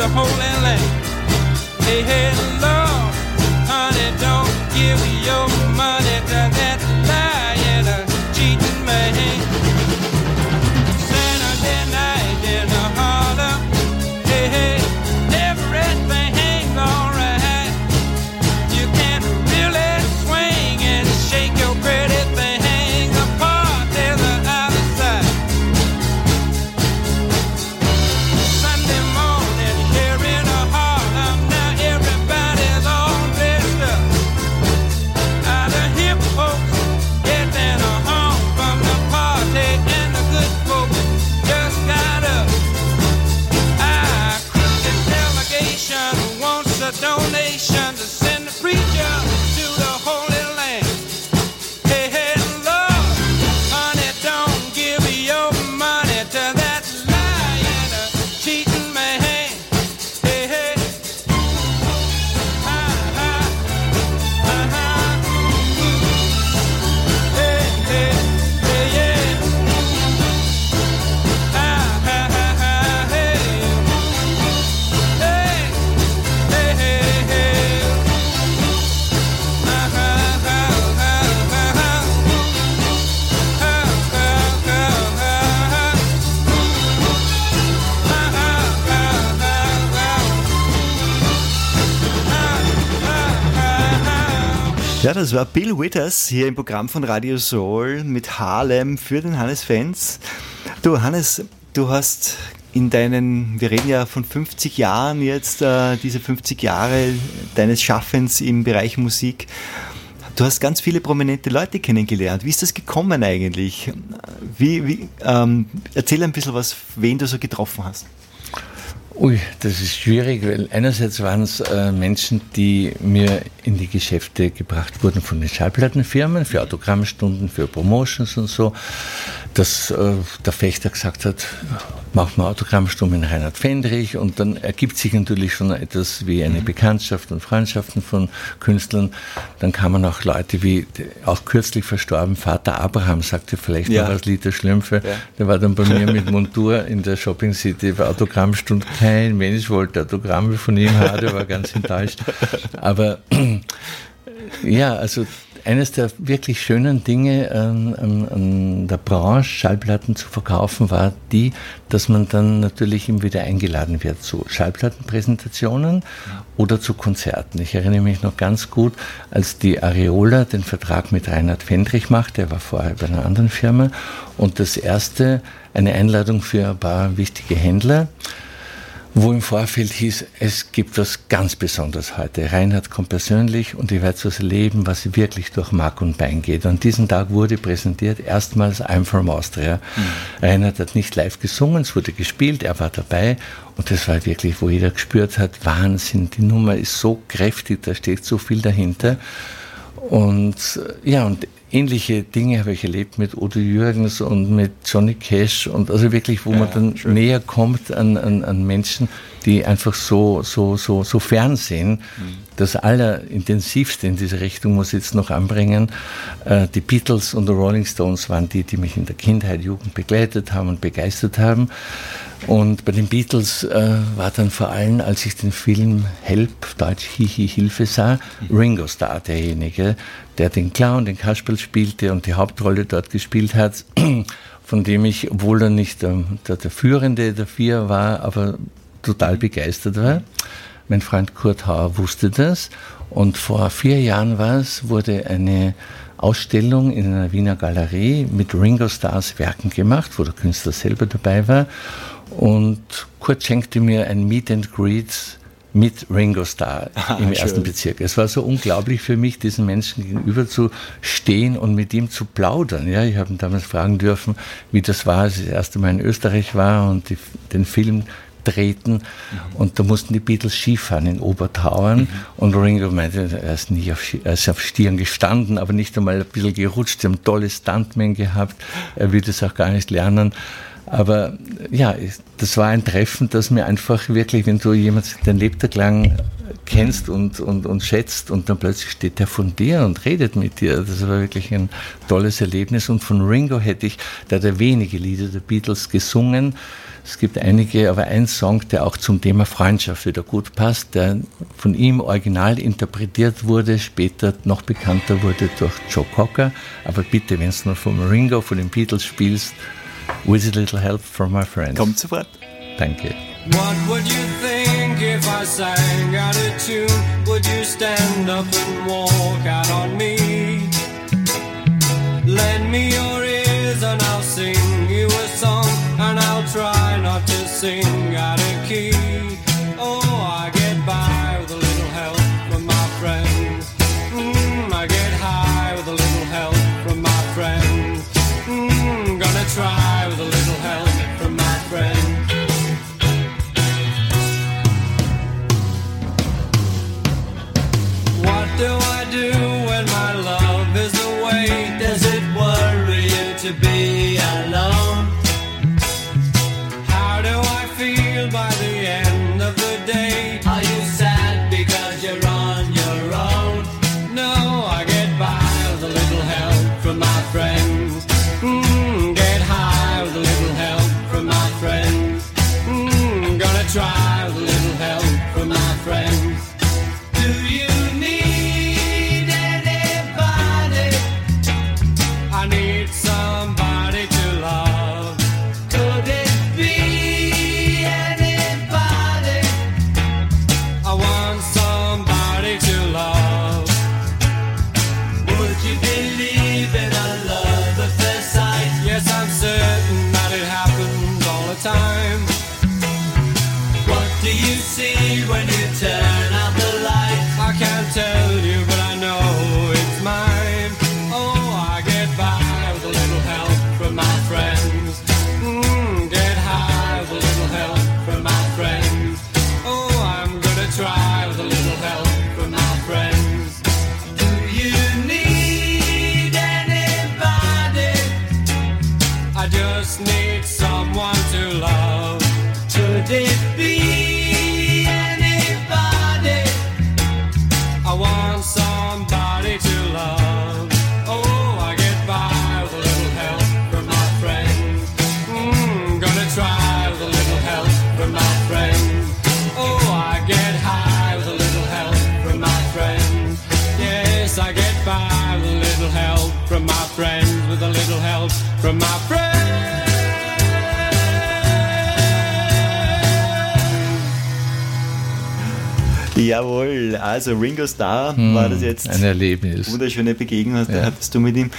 the Holy Land. Hey, hey, Lord, honey, don't give me your das war Bill Withers hier im Programm von Radio Soul mit Harlem für den Hannes Fans. Du Hannes, du hast in deinen, wir reden ja von 50 Jahren jetzt, äh, diese 50 Jahre deines Schaffens im Bereich Musik. Du hast ganz viele prominente Leute kennengelernt. Wie ist das gekommen eigentlich? Wie, wie, ähm, erzähl ein bisschen was, wen du so getroffen hast. Ui, das ist schwierig, weil einerseits waren es äh, Menschen, die mir in die Geschäfte gebracht wurden von den Schallplattenfirmen für Autogrammstunden, für Promotions und so, dass äh, der Fechter gesagt hat, macht man Autogrammstunde mit Reinhard Fendrich und dann ergibt sich natürlich schon etwas wie eine Bekanntschaft und Freundschaften von Künstlern. Dann kamen auch Leute wie, auch kürzlich verstorben, Vater Abraham sagte vielleicht ja. noch als Lied der Schlümpfe, ja. der war dann bei mir mit Montur in der Shopping City bei Autogrammstunde. Kein Mensch wollte Autogramme von ihm haben, war ganz enttäuscht. Aber ja, also eines der wirklich schönen Dinge an, an, an, der Branche, Schallplatten zu verkaufen, war die, dass man dann natürlich immer wieder eingeladen wird zu Schallplattenpräsentationen oder zu Konzerten. Ich erinnere mich noch ganz gut, als die Areola den Vertrag mit Reinhard Fendrich machte, er war vorher bei einer anderen Firma, und das erste eine Einladung für ein paar wichtige Händler wo im Vorfeld hieß, es gibt was ganz Besonderes heute. Reinhard kommt persönlich und ihr werdet was erleben, was wirklich durch Mark und Bein geht. An diesem Tag wurde präsentiert erstmals I'm from Austria. Mhm. Reinhard hat nicht live gesungen, es wurde gespielt, er war dabei und das war wirklich, wo jeder gespürt hat, Wahnsinn, die Nummer ist so kräftig, da steht so viel dahinter. Und ja, und ähnliche Dinge habe ich erlebt mit Udo Jürgens und mit Johnny Cash und also wirklich, wo ja, man dann schön. näher kommt an, an, an Menschen, die einfach so, so, so, so fern sind. Mhm. Das Allerintensivste in diese Richtung muss ich jetzt noch anbringen. Äh, die Beatles und die Rolling Stones waren die, die mich in der Kindheit, Jugend begleitet haben und begeistert haben. Und bei den Beatles äh, war dann vor allem, als ich den Film Help, Deutsch Hihi Hilfe sah, mhm. Ringo Starr derjenige, der den Clown, den Kasperl spielte und die Hauptrolle dort gespielt hat, von dem ich, obwohl er nicht der, der, der Führende der vier war, aber total begeistert war. Mein Freund Kurt Hauer wusste das und vor vier Jahren war es, wurde eine Ausstellung in einer Wiener Galerie mit Ringo Stars Werken gemacht, wo der Künstler selber dabei war. Und Kurt schenkte mir ein Meet and Greet mit Ringo Starr ah, im ersten schön. Bezirk. Es war so unglaublich für mich, diesen Menschen gegenüber zu stehen und mit ihm zu plaudern. Ja, ich habe ihn damals fragen dürfen, wie das war, als ich das erste Mal in Österreich war und die, den Film treten. Mhm. Und da mussten die Beatles Skifahren in Obertauern. Mhm. Und Ringo meinte, er ist nie auf, er ist auf Stirn gestanden, aber nicht einmal ein bisschen gerutscht. Sie haben tolle Stuntmen gehabt. Er wird es auch gar nicht lernen. Aber ja, das war ein Treffen, das mir einfach wirklich, wenn du jemanden den Lebtag lang kennst und, und, und schätzt und dann plötzlich steht er von dir und redet mit dir. Das war wirklich ein tolles Erlebnis. Und von Ringo hätte ich, da hat er wenige Lieder der Beatles gesungen. Es gibt einige, aber ein Song, der auch zum Thema Freundschaft wieder gut passt, der von ihm original interpretiert wurde, später noch bekannter wurde durch Joe Cocker. Aber bitte, wenn es nur von Ringo, von den Beatles spielst, with a little help from my friends. Kommt sofort. Danke. What would you think if I sang out a tune? Would you stand up and walk out on me? Lend me your ears and I'll sing you a song, and I'll try not to sing out of key. when you turn. Jawohl, also Ringo Starr war das jetzt. Ein Erlebnis. Wunderschöne Begegnung Ja. hattest du mit ihm.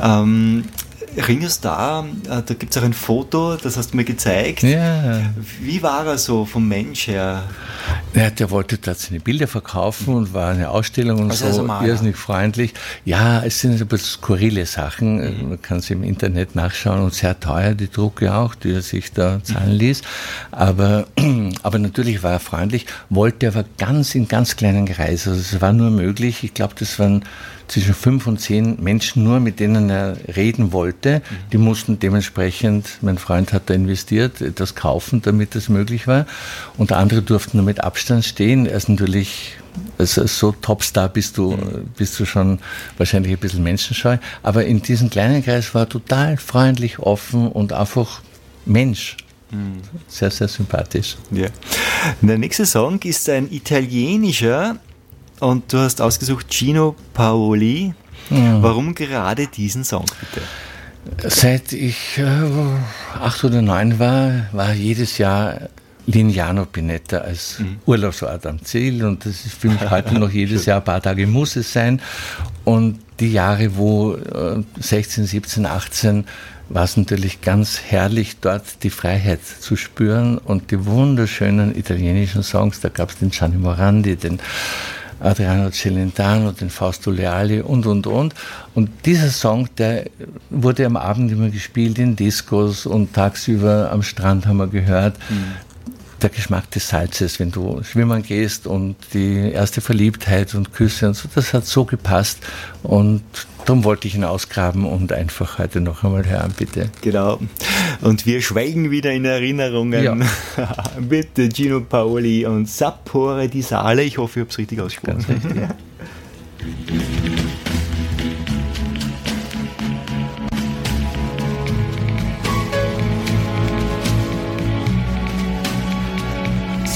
Ähm, Ringo Starr, äh, da gibt es auch ein Foto, das hast du mir gezeigt. Ja. Wie war er so vom Mensch her? Ja, der wollte dort seine Bilder verkaufen und war eine Ausstellung und Also er so ein Maler. irrsinnig freundlich. Ja, es sind aber skurrile Sachen. Mhm. Man kann sie im Internet nachschauen und sehr teuer, die Drucke auch, die er sich da zahlen ließ. Aber, aber natürlich war er freundlich, wollte aber ganz in ganz kleinen Kreis. Also es war nur möglich, ich glaube, das waren zwischen fünf und zehn Menschen nur, mit denen er reden wollte. Die mussten dementsprechend, mein Freund hat da investiert, etwas kaufen, damit das möglich war. Und andere durften nur mit Abstand stehen. Er ist natürlich also so Topstar bist du, bist du schon wahrscheinlich ein bisschen menschenscheu. Aber in diesem kleinen Kreis war er total freundlich, offen und einfach Mensch. Sehr, sehr sympathisch. Ja. Der nächste Song ist ein italienischer und du hast ausgesucht Gino Paoli. Warum gerade diesen Song bitte? Seit ich äh, acht oder neun war, war jedes Jahr Lignano Pinetta als Urlaubsort am Ziel und das ist für mich heute noch jedes Jahr ein paar Tage muss es sein. Und die Jahre, wo äh, 16, 17, 18 war es natürlich ganz herrlich, dort die Freiheit zu spüren und die wunderschönen italienischen Songs. Da gab es den Gianni Morandi, den Adriano Celentano, den Fausto Leali und, und, und. Und dieser Song, der wurde am Abend immer gespielt in Discos und tagsüber am Strand haben wir gehört. Der Geschmack des Salzes, wenn du schwimmen gehst und die erste Verliebtheit und Küsse und so, das hat so gepasst. Und darum wollte ich ihn ausgraben und einfach heute noch einmal hören, bitte. Genau. Und wir schwelgen wieder in Erinnerungen. Ja. Bitte Gino Paoli und Sapore di Sale. Ich hoffe, ich habe es richtig ausgesprochen. Ganz richtig.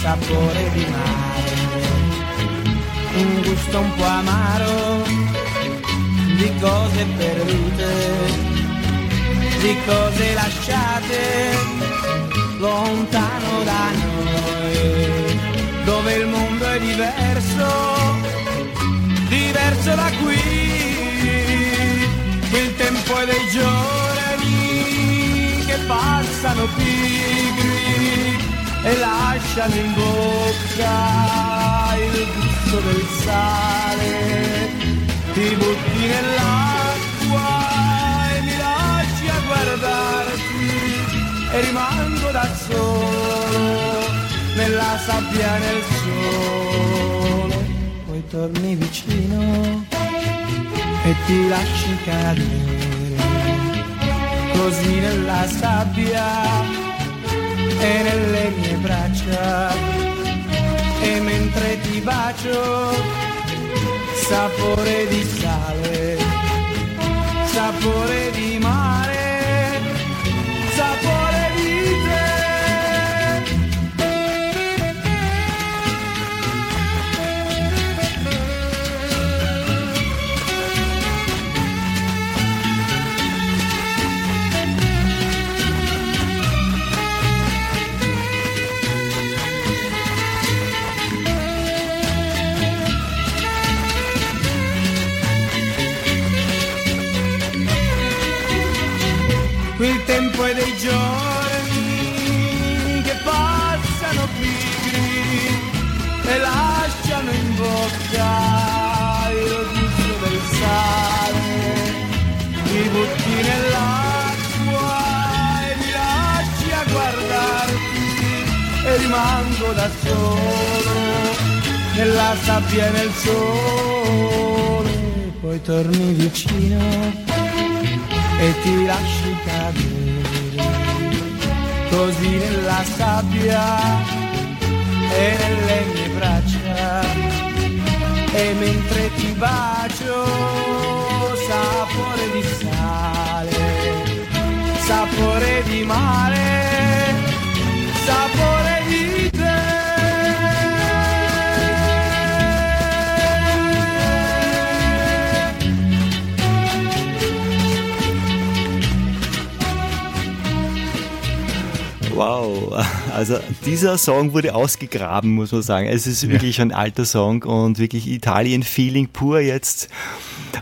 sapore di mare, un gusto un po' amaro di cose perdute, di cose lasciate lontano da noi, dove il mondo è diverso, diverso da qui, il tempo è dei giorni che passano pigri e lasciano in bocca il gusto del sale. Ti butti nell'acqua e mi lasci a guardarti e rimango da solo nella sabbia nel sole. Poi torni vicino e ti lasci cadere così nella sabbia e nelle mie braccia. E mentre ti bacio sapore di sale sapore di mare bocca il gusto del sale, mi butti nell'acqua e mi lasci a guardarti e rimango da solo. Nella sabbia e nel sole, poi torni vicino e ti lasci cadere. Così nella sabbia e nelle mie braccia e mentre ti bacio sapore di sale sapore di mare sapore di te. Wow, also dieser Song wurde ausgegraben, muss man sagen. Es ist ja. wirklich ein alter Song und wirklich Italien-Feeling pur jetzt.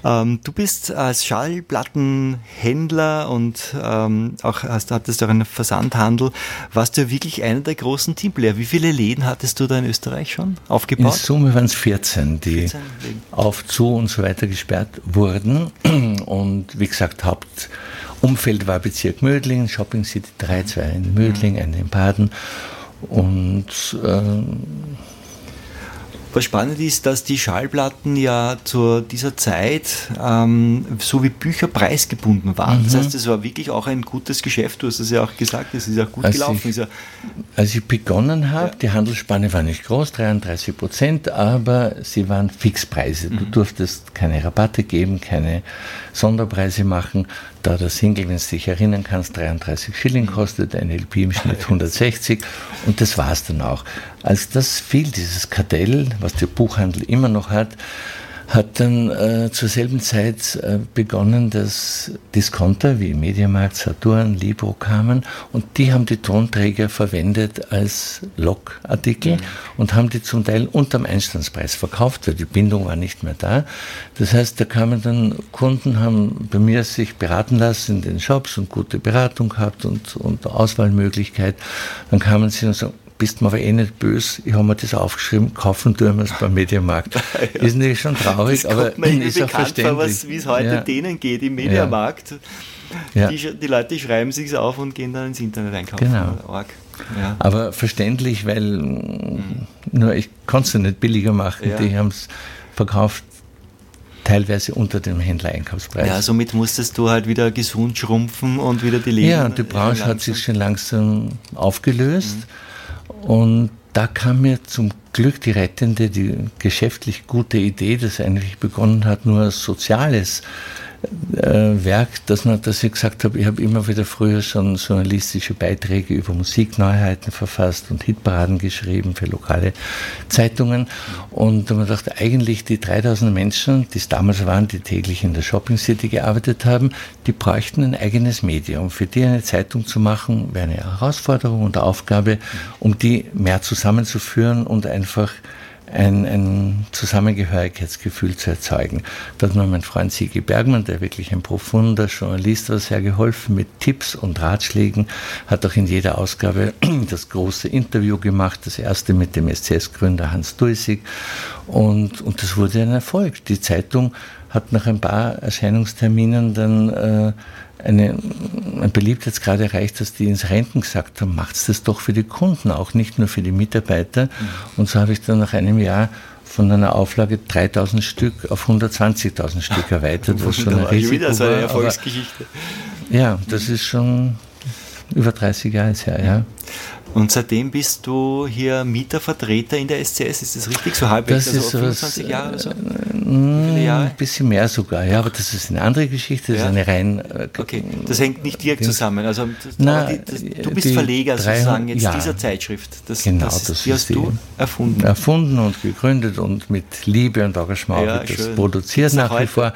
Ähm, du bist als Schallplattenhändler und ähm, auch hast, hattest auch einen Versandhandel. Warst du wirklich einer der großen Teamplayer? Wie viele Läden hattest du da in Österreich schon aufgebaut? In Summe waren es 14, die 14 auf, zu und so weiter gesperrt wurden. Und wie gesagt, Haupt Umfeld war Bezirk Mödling, Shopping City 3, zwei in Mödling, mhm. eine in Baden. Und äh, was spannend ist, dass die Schallplatten ja zu dieser Zeit ähm, so wie Bücher preisgebunden waren. Mhm. Das heißt, es war wirklich auch ein gutes Geschäft. Du hast es ja auch gesagt, es ist auch gut als gelaufen. Ich, ja als ich begonnen habe, ja. die Handelsspanne war nicht groß, 33 Prozent, aber sie waren Fixpreise. Mhm. Du durftest keine Rabatte geben, keine Sonderpreise machen. Da der Single, wenn du dich erinnern kannst, 33 Schilling mhm. kostet, ein LP im Schnitt 160 und das war es dann auch. Als das fiel, dieses Kartell, was der Buchhandel immer noch hat, hat dann äh, zur selben Zeit äh, begonnen, dass Discounter wie Mediamarkt, Saturn, Libro kamen und die haben die Tonträger verwendet als Logartikel mhm. und haben die zum Teil unterm Einstandspreis verkauft, weil die Bindung war nicht mehr da. Das heißt, da kamen dann Kunden, haben bei mir sich beraten lassen in den Shops und gute Beratung gehabt und, und Auswahlmöglichkeit. Dann kamen sie und sagen, bist mir aber eh nicht böse, ich habe mir das aufgeschrieben, kaufen tun wir es beim Mediamarkt. ja. Ist natürlich schon traurig, das aber mir ist auch verständlich. Wie es heute ja. denen geht im Mediamarkt. Ja. Die, die, Leute schreiben sich auf und gehen dann ins Internet einkaufen. Genau. Ja. Aber verständlich, weil mhm. nur ich konnte es nicht billiger machen. Die haben es verkauft teilweise unter dem Händler-Einkaufspreis. Ja, somit musstest du halt wieder gesund schrumpfen und wieder die Läden. Ja, und die Branche hat sich schon langsam aufgelöst. Mhm. Und da kam mir zum Glück die rettende, die geschäftlich gute Idee, das eigentlich begonnen hat, nur als soziales äh, Werk, dass, man, dass ich gesagt habe, ich habe immer wieder früher schon journalistische Beiträge über Musikneuheiten verfasst und Hitparaden geschrieben für lokale Zeitungen. Und man dachte, eigentlich die 3000 Menschen, die es damals waren, die täglich in der Shopping City gearbeitet haben, die bräuchten ein eigenes Medium. Für die eine Zeitung zu machen, wäre eine Herausforderung und Aufgabe, um die mehr zusammenzuführen und einfach ein, ein Zusammengehörigkeitsgefühl zu erzeugen. Da hat mir mein Freund Sigi Bergmann, der wirklich ein profunder Journalist war, sehr geholfen mit Tipps und Ratschlägen, hat auch in jeder Ausgabe das große Interview gemacht, das erste mit dem SCS-Gründer Hans Dulsig und, und das wurde ein Erfolg. Die Zeitung hat nach ein paar Erscheinungsterminen dann äh, eine, ein Beliebtheitsgrad erreicht, dass die ins Renten gesagt haben, macht's das doch für die Kunden, auch nicht nur für die Mitarbeiter. Mhm. Und so habe ich dann nach einem Jahr von einer Auflage 3000 Stück auf 120.000 Stück erweitert, was schon ein Risiko wieder so eine Erfolgsgeschichte. Aber, ja, das ist schon über 30 Jahre her, ja. Und seitdem bist du hier Mietervertreter in der SCS, ist das richtig? So halbwegs, das also ist 25 was, Jahre oder so? Äh, Jahre? Ein bisschen mehr sogar, ja, aber das ist eine andere Geschichte, das ja. ist eine rein... Äh, okay, das hängt nicht direkt zusammen, also das, Na, die, das, du bist Verleger drei, sozusagen jetzt ja, dieser Zeitschrift. Das, genau, das, ist, das die hast du erfunden. Erfunden und gegründet und mit Liebe und Engagement ja, wird das schön. produziert nach wie vor.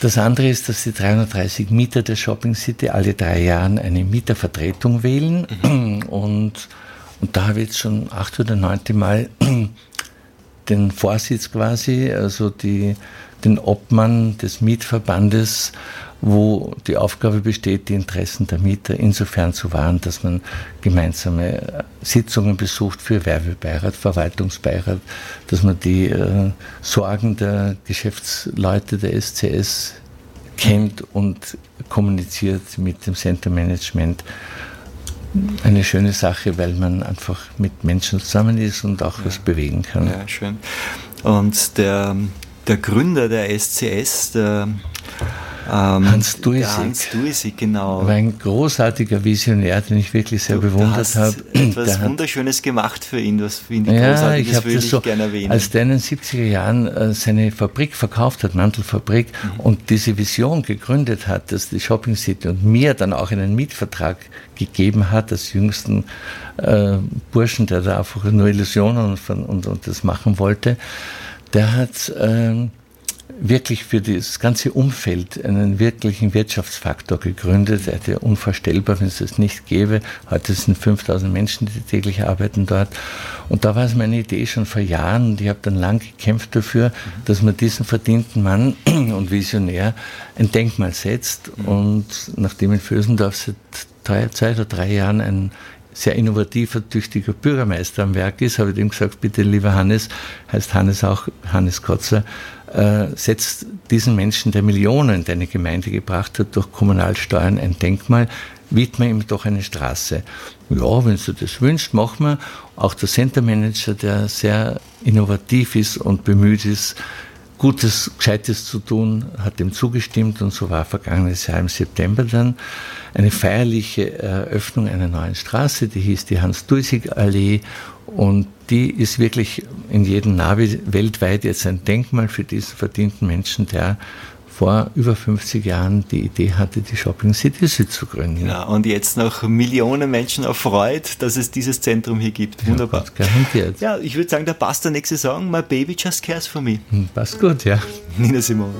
Das andere ist, dass die 330 Mieter der Shopping City alle drei Jahre eine Mietervertretung wählen. Mhm. Und, und da habe ich jetzt schon acht oder neunte Mal den Vorsitz quasi, also die, den Obmann des Mietverbandes wo die Aufgabe besteht, die Interessen der Mieter insofern zu wahren, dass man gemeinsame äh, Sitzungen besucht für Werbebeirat, Verwaltungsbeirat, dass man die äh, Sorgen der Geschäftsleute der SCS kennt und kommuniziert mit dem Center Management. Eine schöne Sache, weil man einfach mit Menschen zusammen ist und auch ja. was bewegen kann. Ja, schön. Und der, der Gründer der SCS, der ähm, Hans Duisig. Hans Duisig, genau. War ein großartiger Visionär, den ich wirklich sehr du, bewundert habe. etwas der Wunderschönes gemacht für ihn, das finde ich ja, großartig, ich das würde ich so, gerne erwähnen. Als der in den 70er Jahren äh, seine Fabrik verkauft hat, Mantelfabrik, mhm. und diese Vision gegründet hat, dass die Shopping City und mir dann auch einen Mietvertrag gegeben hat, als jüngsten äh, Burschen, der da einfach nur Illusionen und, und, und das machen wollte, der hat... Äh, wirklich für das ganze Umfeld einen wirklichen Wirtschaftsfaktor gegründet. Er hätte unvorstellbar, wenn es das nicht gäbe. Heute sind 5000 Menschen, die täglich arbeiten dort. Und da war es meine Idee schon vor Jahren und ich habe dann lang gekämpft dafür, dass man diesen verdienten Mann und Visionär ein Denkmal setzt. Und nachdem in Vösendorf seit drei, zwei oder drei Jahren ein sehr innovativer, tüchtiger Bürgermeister am Werk ist, habe ich ihm gesagt, bitte lieber Hannes, heißt Hannes auch Hannes Kotzer, äh, setzt diesen Menschen, der Millionen in deine Gemeinde gebracht hat, durch Kommunalsteuern ein Denkmal, widme ihm doch eine Straße. Ja, wenn du das wünschst, machen wir. Auch der Center Manager, der sehr innovativ ist und bemüht ist, Gutes, Gescheites zu tun, hat dem zugestimmt und so war vergangenes Jahr im September dann eine feierliche Eröffnung einer neuen Straße, die hieß die Hans-Duisig-Allee und die ist wirklich in jedem Navi weltweit jetzt ein Denkmal für diesen verdienten Menschen, der vor über 50 Jahren die Idee hatte, die Shopping City Süd zu gründen. Ja, und jetzt noch Millionen Menschen erfreut, dass es dieses Zentrum hier gibt. Wunderbar. Ja, garantiert. Ja, ich würde sagen, da passt der nächste Song, My Baby Just Cares For Me. Hm, passt gut, ja. Nina Simone.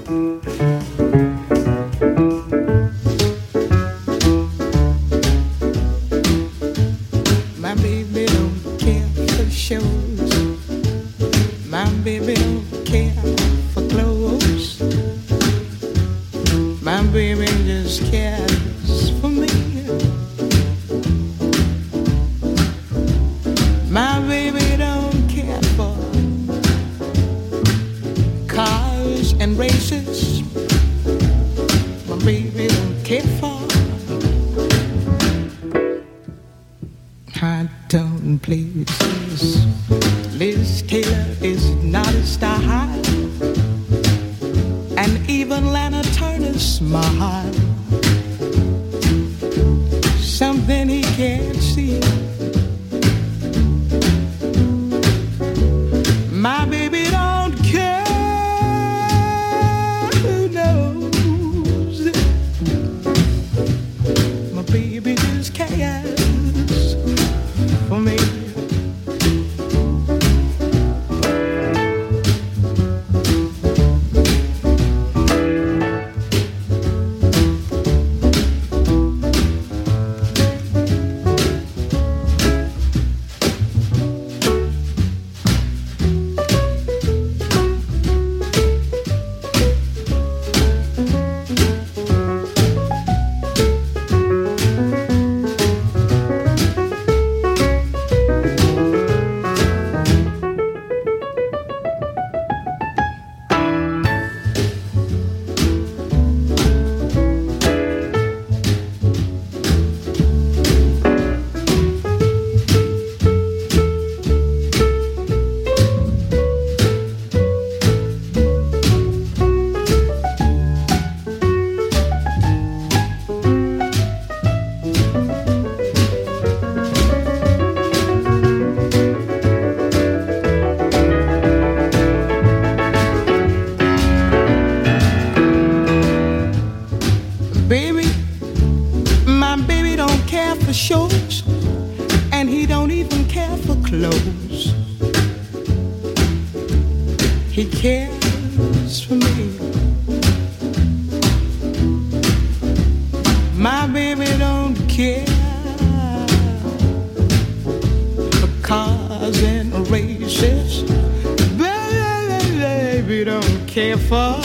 Care for.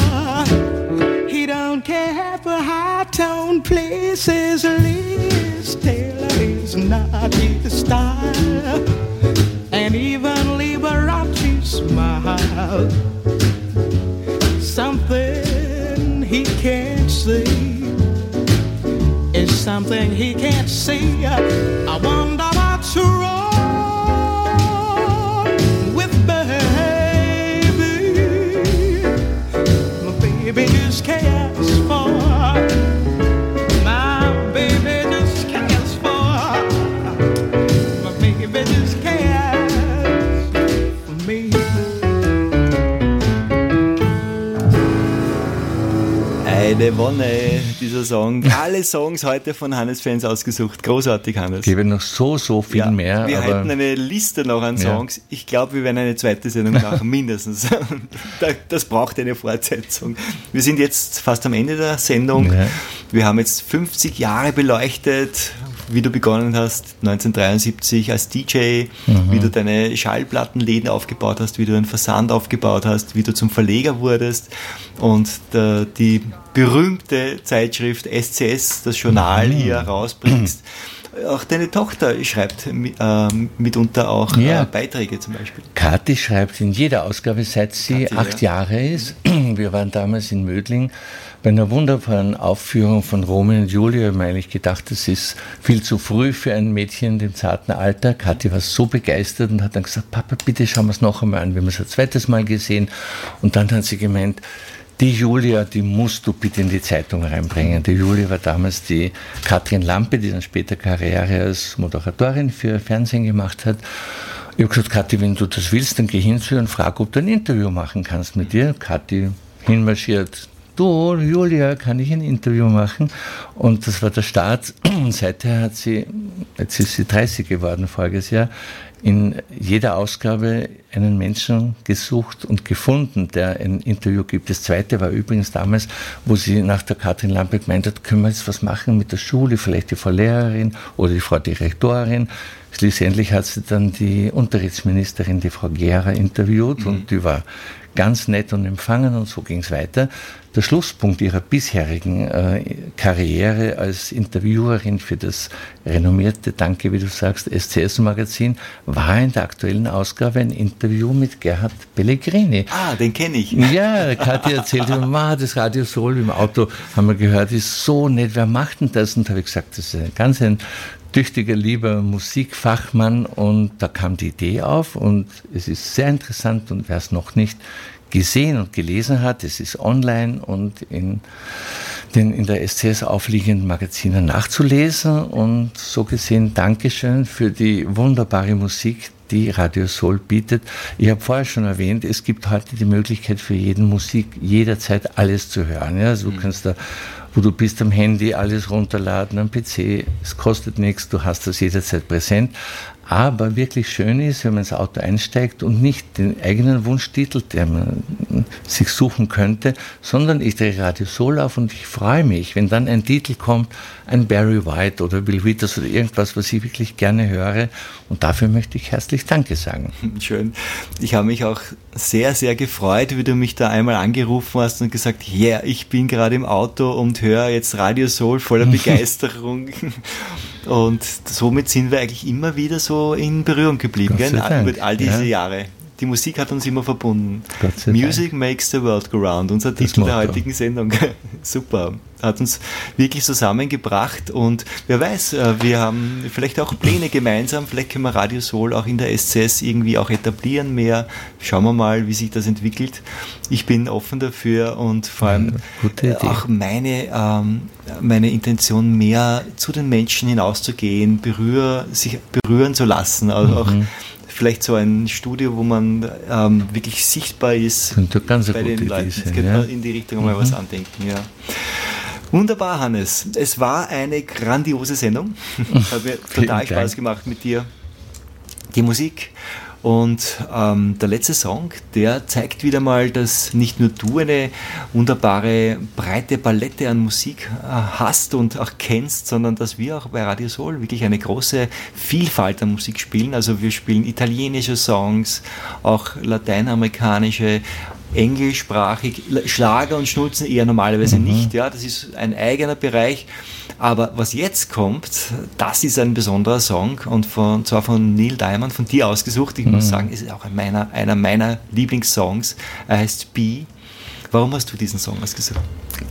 He don't care for high-tone places, Liz Taylor is not his style, and even Liberace smile. Something he can't see is something he can't see. I wonder Wonne, dieser Song. Alle Songs heute von Hannes Fans ausgesucht. Großartig, Hannes. Gäbe noch so, so viel Ja, mehr. wir aber hätten eine Liste noch an Ja. Songs. Ich glaube, wir werden eine zweite Sendung machen, mindestens. Da- das braucht eine Fortsetzung. Wir sind jetzt fast am Ende der Sendung. Ja. Wir haben jetzt 50 Jahre beleuchtet, wie du begonnen hast, 1973 als DJ, Mhm. wie du deine Schallplattenläden aufgebaut hast, wie du einen Versand aufgebaut hast, wie du zum Verleger wurdest und der, die berühmte Zeitschrift SCS, das Journal Mhm. hier rausbringst. Auch deine Tochter schreibt ähm, mitunter auch Ja. äh, Beiträge zum Beispiel. Kathi schreibt in jeder Ausgabe, seit sie Kathi, acht ja. Jahre ist. Wir waren damals in Mödling bei einer wunderbaren Aufführung von Romeo und Julia. Ich mir eigentlich gedacht, das ist viel zu früh für ein Mädchen in dem zarten Alter. Kathi war so begeistert und hat dann gesagt, Papa, bitte schauen wir es noch einmal an. Wir haben es ein zweites Mal gesehen. Und dann hat sie gemeint, die Julia, die musst du bitte in die Zeitung reinbringen. Die Julia war damals die Katrin Lampe, die dann später Karriere als Moderatorin für Fernsehen gemacht hat. Ich habe gesagt, Kathi, wenn du das willst, dann geh hin zu ihr und frag, ob du ein Interview machen kannst mit dir. Kathi hinmarschiert. Du, Julia, kann ich ein Interview machen? Und das war der Start. Und seither hat sie, jetzt ist sie 30 geworden, voriges Jahr, in jeder Ausgabe einen Menschen gesucht und gefunden, der ein Interview gibt. Das zweite war übrigens damals, wo sie nach der Katrin Lampe gemeint hat, können wir jetzt was machen mit der Schule, vielleicht die Frau Lehrerin oder die Frau Direktorin. Schließlich hat sie dann die Unterrichtsministerin, die Frau Gera, interviewt und die war ganz nett und empfangen und so ging es weiter. Der Schlusspunkt ihrer bisherigen äh, Karriere als Interviewerin für das renommierte, danke wie du sagst, SCS-Magazin war in der aktuellen Ausgabe ein Interview mit Gerhard Pellegrini. Ah, den kenne ich. Ja, Kathi erzählt mir, Ma, das Radio Soul im Auto, haben wir gehört, ist so nett, wer macht denn das? Und da habe ich gesagt, das ist ein ganz ein tüchtiger, lieber Musikfachmann und da kam die Idee auf und es ist sehr interessant und wer es noch nicht gesehen und gelesen hat, es ist online und in den in der SCS aufliegenden Magazinen nachzulesen und so gesehen Dankeschön für die wunderbare Musik, die Radio Soul bietet. Ich habe vorher schon erwähnt, es gibt heute die Möglichkeit für jeden Musik jederzeit alles zu hören. Ja? Also du kannst da, wo du bist am Handy, alles runterladen am PC. Es kostet nichts, du hast das jederzeit präsent. Aber wirklich schön ist, wenn man ins Auto einsteigt und nicht den eigenen Wunschtitel, der man sich suchen könnte, sondern ich drehe Radio Soul auf und ich freue mich, wenn dann ein Titel kommt, ein Barry White oder Bill Withers oder irgendwas, was ich wirklich gerne höre. Und dafür möchte ich herzlich Danke sagen. Schön. Ich habe mich auch sehr, sehr gefreut, wie du mich da einmal angerufen hast und gesagt, ja, yeah, ich bin gerade im Auto und höre jetzt Radio Soul voller Begeisterung. Und somit sind wir eigentlich immer wieder so in Berührung geblieben, gell? Über all diese ja. Jahre. Die Musik hat uns immer verbunden. Music Dank. makes the world go round, unser das Titel der heutigen Sendung. Super. Hat uns wirklich zusammengebracht und wer weiß, wir haben vielleicht auch Pläne gemeinsam, vielleicht können wir Radio Soul auch in der SCS irgendwie auch etablieren mehr. Schauen wir mal, wie sich das entwickelt. Ich bin offen dafür und vor allem auch meine, ähm, meine Intention mehr zu den Menschen hinauszugehen, berühr, sich berühren zu lassen, also mhm. auch vielleicht so ein Studio, wo man ähm, wirklich sichtbar ist ganz bei den Leuten. Könnte man in die Richtung mal mhm. was andenken, ja. Wunderbar, Hannes. Es war eine grandiose Sendung. Hat mir total Spaß gemacht mit dir. Die Musik und ähm, der letzte Song, der zeigt wieder mal, dass nicht nur du eine wunderbare breite Palette an Musik äh, hast und auch kennst, sondern dass wir auch bei Radio Soul wirklich eine große Vielfalt an Musik spielen. Also wir spielen italienische Songs, auch lateinamerikanische englischsprachig. Schlager und Schnulzen eher normalerweise mhm. nicht, ja, das ist ein eigener Bereich. Aber was jetzt kommt, das ist ein besonderer Song und von, zwar von Neil Diamond, von dir ausgesucht. Ich mhm. muss sagen, ist auch meiner, einer meiner Lieblingssongs. Er heißt B. Warum hast du diesen Song ausgesucht?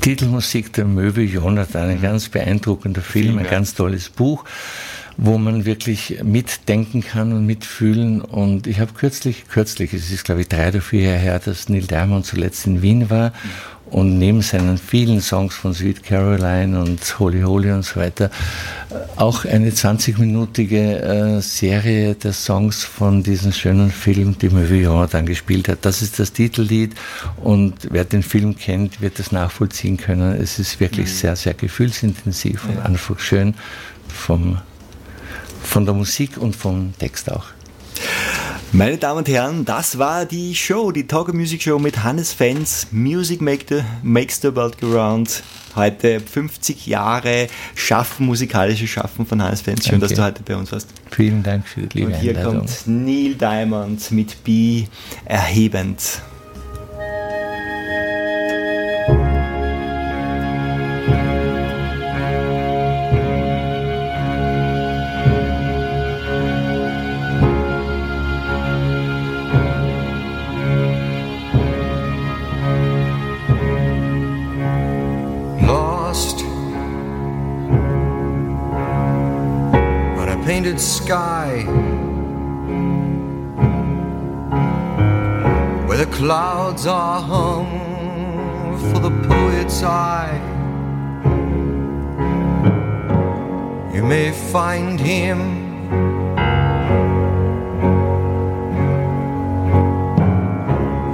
Titelmusik der Möwe Jonathan, ein ganz beeindruckender Film, ein ganz tolles Buch wo man wirklich mitdenken kann und mitfühlen. Und ich habe kürzlich, kürzlich, es ist glaube ich drei oder vier Jahre her, dass Neil Diamond zuletzt in Wien war und neben seinen vielen Songs von Sweet Caroline und Holy Holy und so weiter auch eine 20-minütige äh, Serie der Songs von diesem schönen Film, die Mavillon dann gespielt hat. Das ist das Titellied und wer den Film kennt, wird das nachvollziehen können. Es ist wirklich mhm. sehr, sehr gefühlsintensiv und einfach schön vom von der Musik und vom Text auch. Meine Damen und Herren, das war die Show, die Talk Music Show mit Hannes Fans. Music make the, makes the world go round. Heute 50 Jahre Schaffen, musikalisches Schaffen von Hannes Fans. Schön, Danke. dass du heute bei uns warst. Vielen Dank für die liebe Und hier Einladung. kommt Neil Diamond mit B erhebend. Sky where the clouds are hung for the poet's eye. You may find him.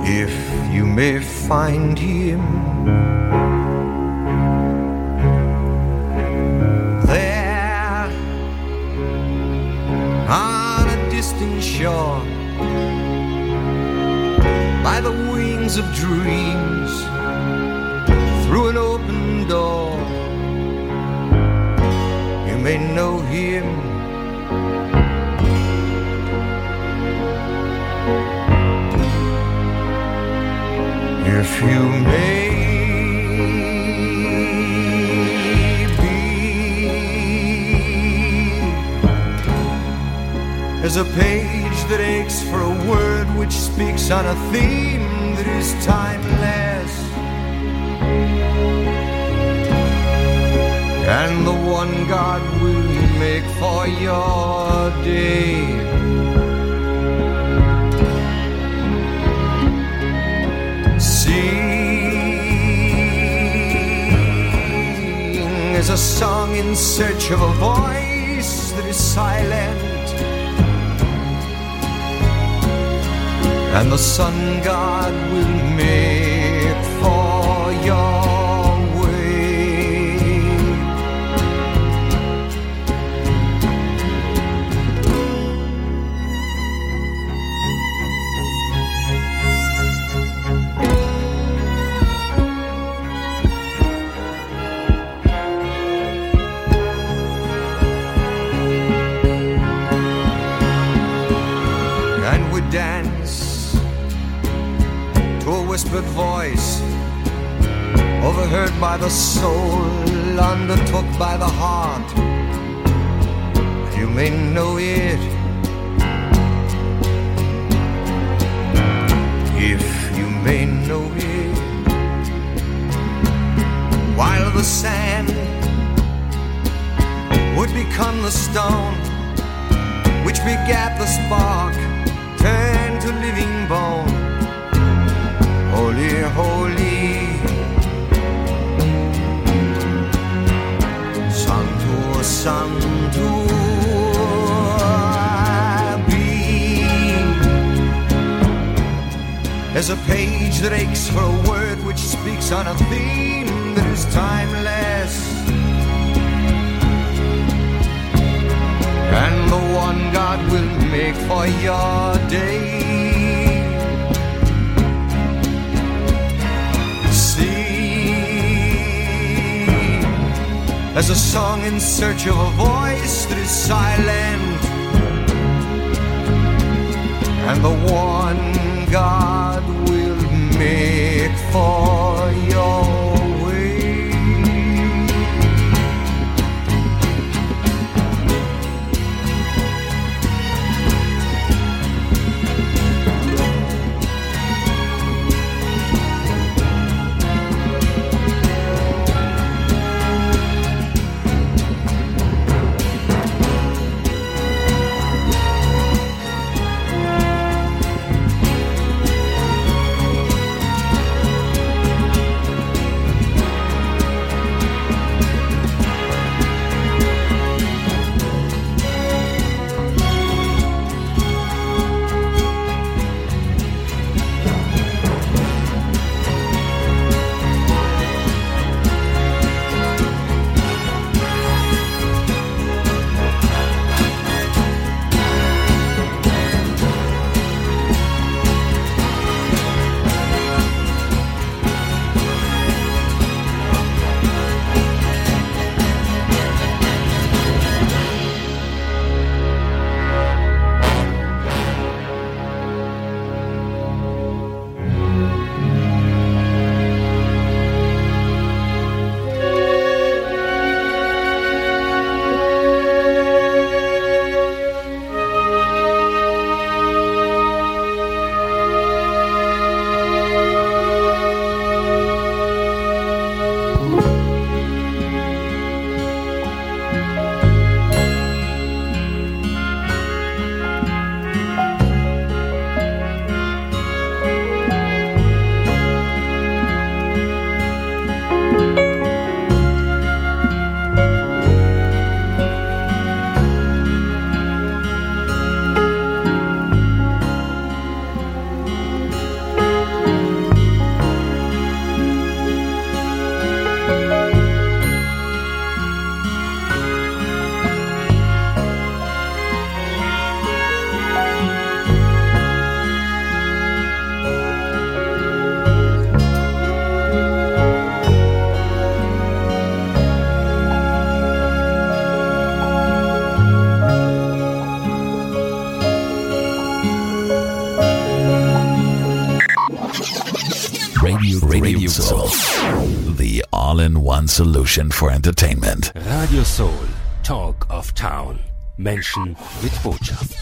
If you may find him. Shore by the wings of dreams through an open door. You may know him. If you may. There's a page that aches for a word which speaks on a theme that is timeless. And the one God will make for your day. Sing is a song in search of a voice that is silent and the sun god will make for your whispered voice, overheard by the soul, undertook by the heart. You may know it if you may know it. While the sand would become the stone, which begat the spark, turned to living bone holy, holy. Santo, Santo. There's a page that aches for a word which speaks on a theme that is timeless. And the one God will make for your day. as a song in search of a voice that is silent. And the one God will make for your all-in-one solution for entertainment. Radio Soul. Talk of Town. Menschen mit Botschaft.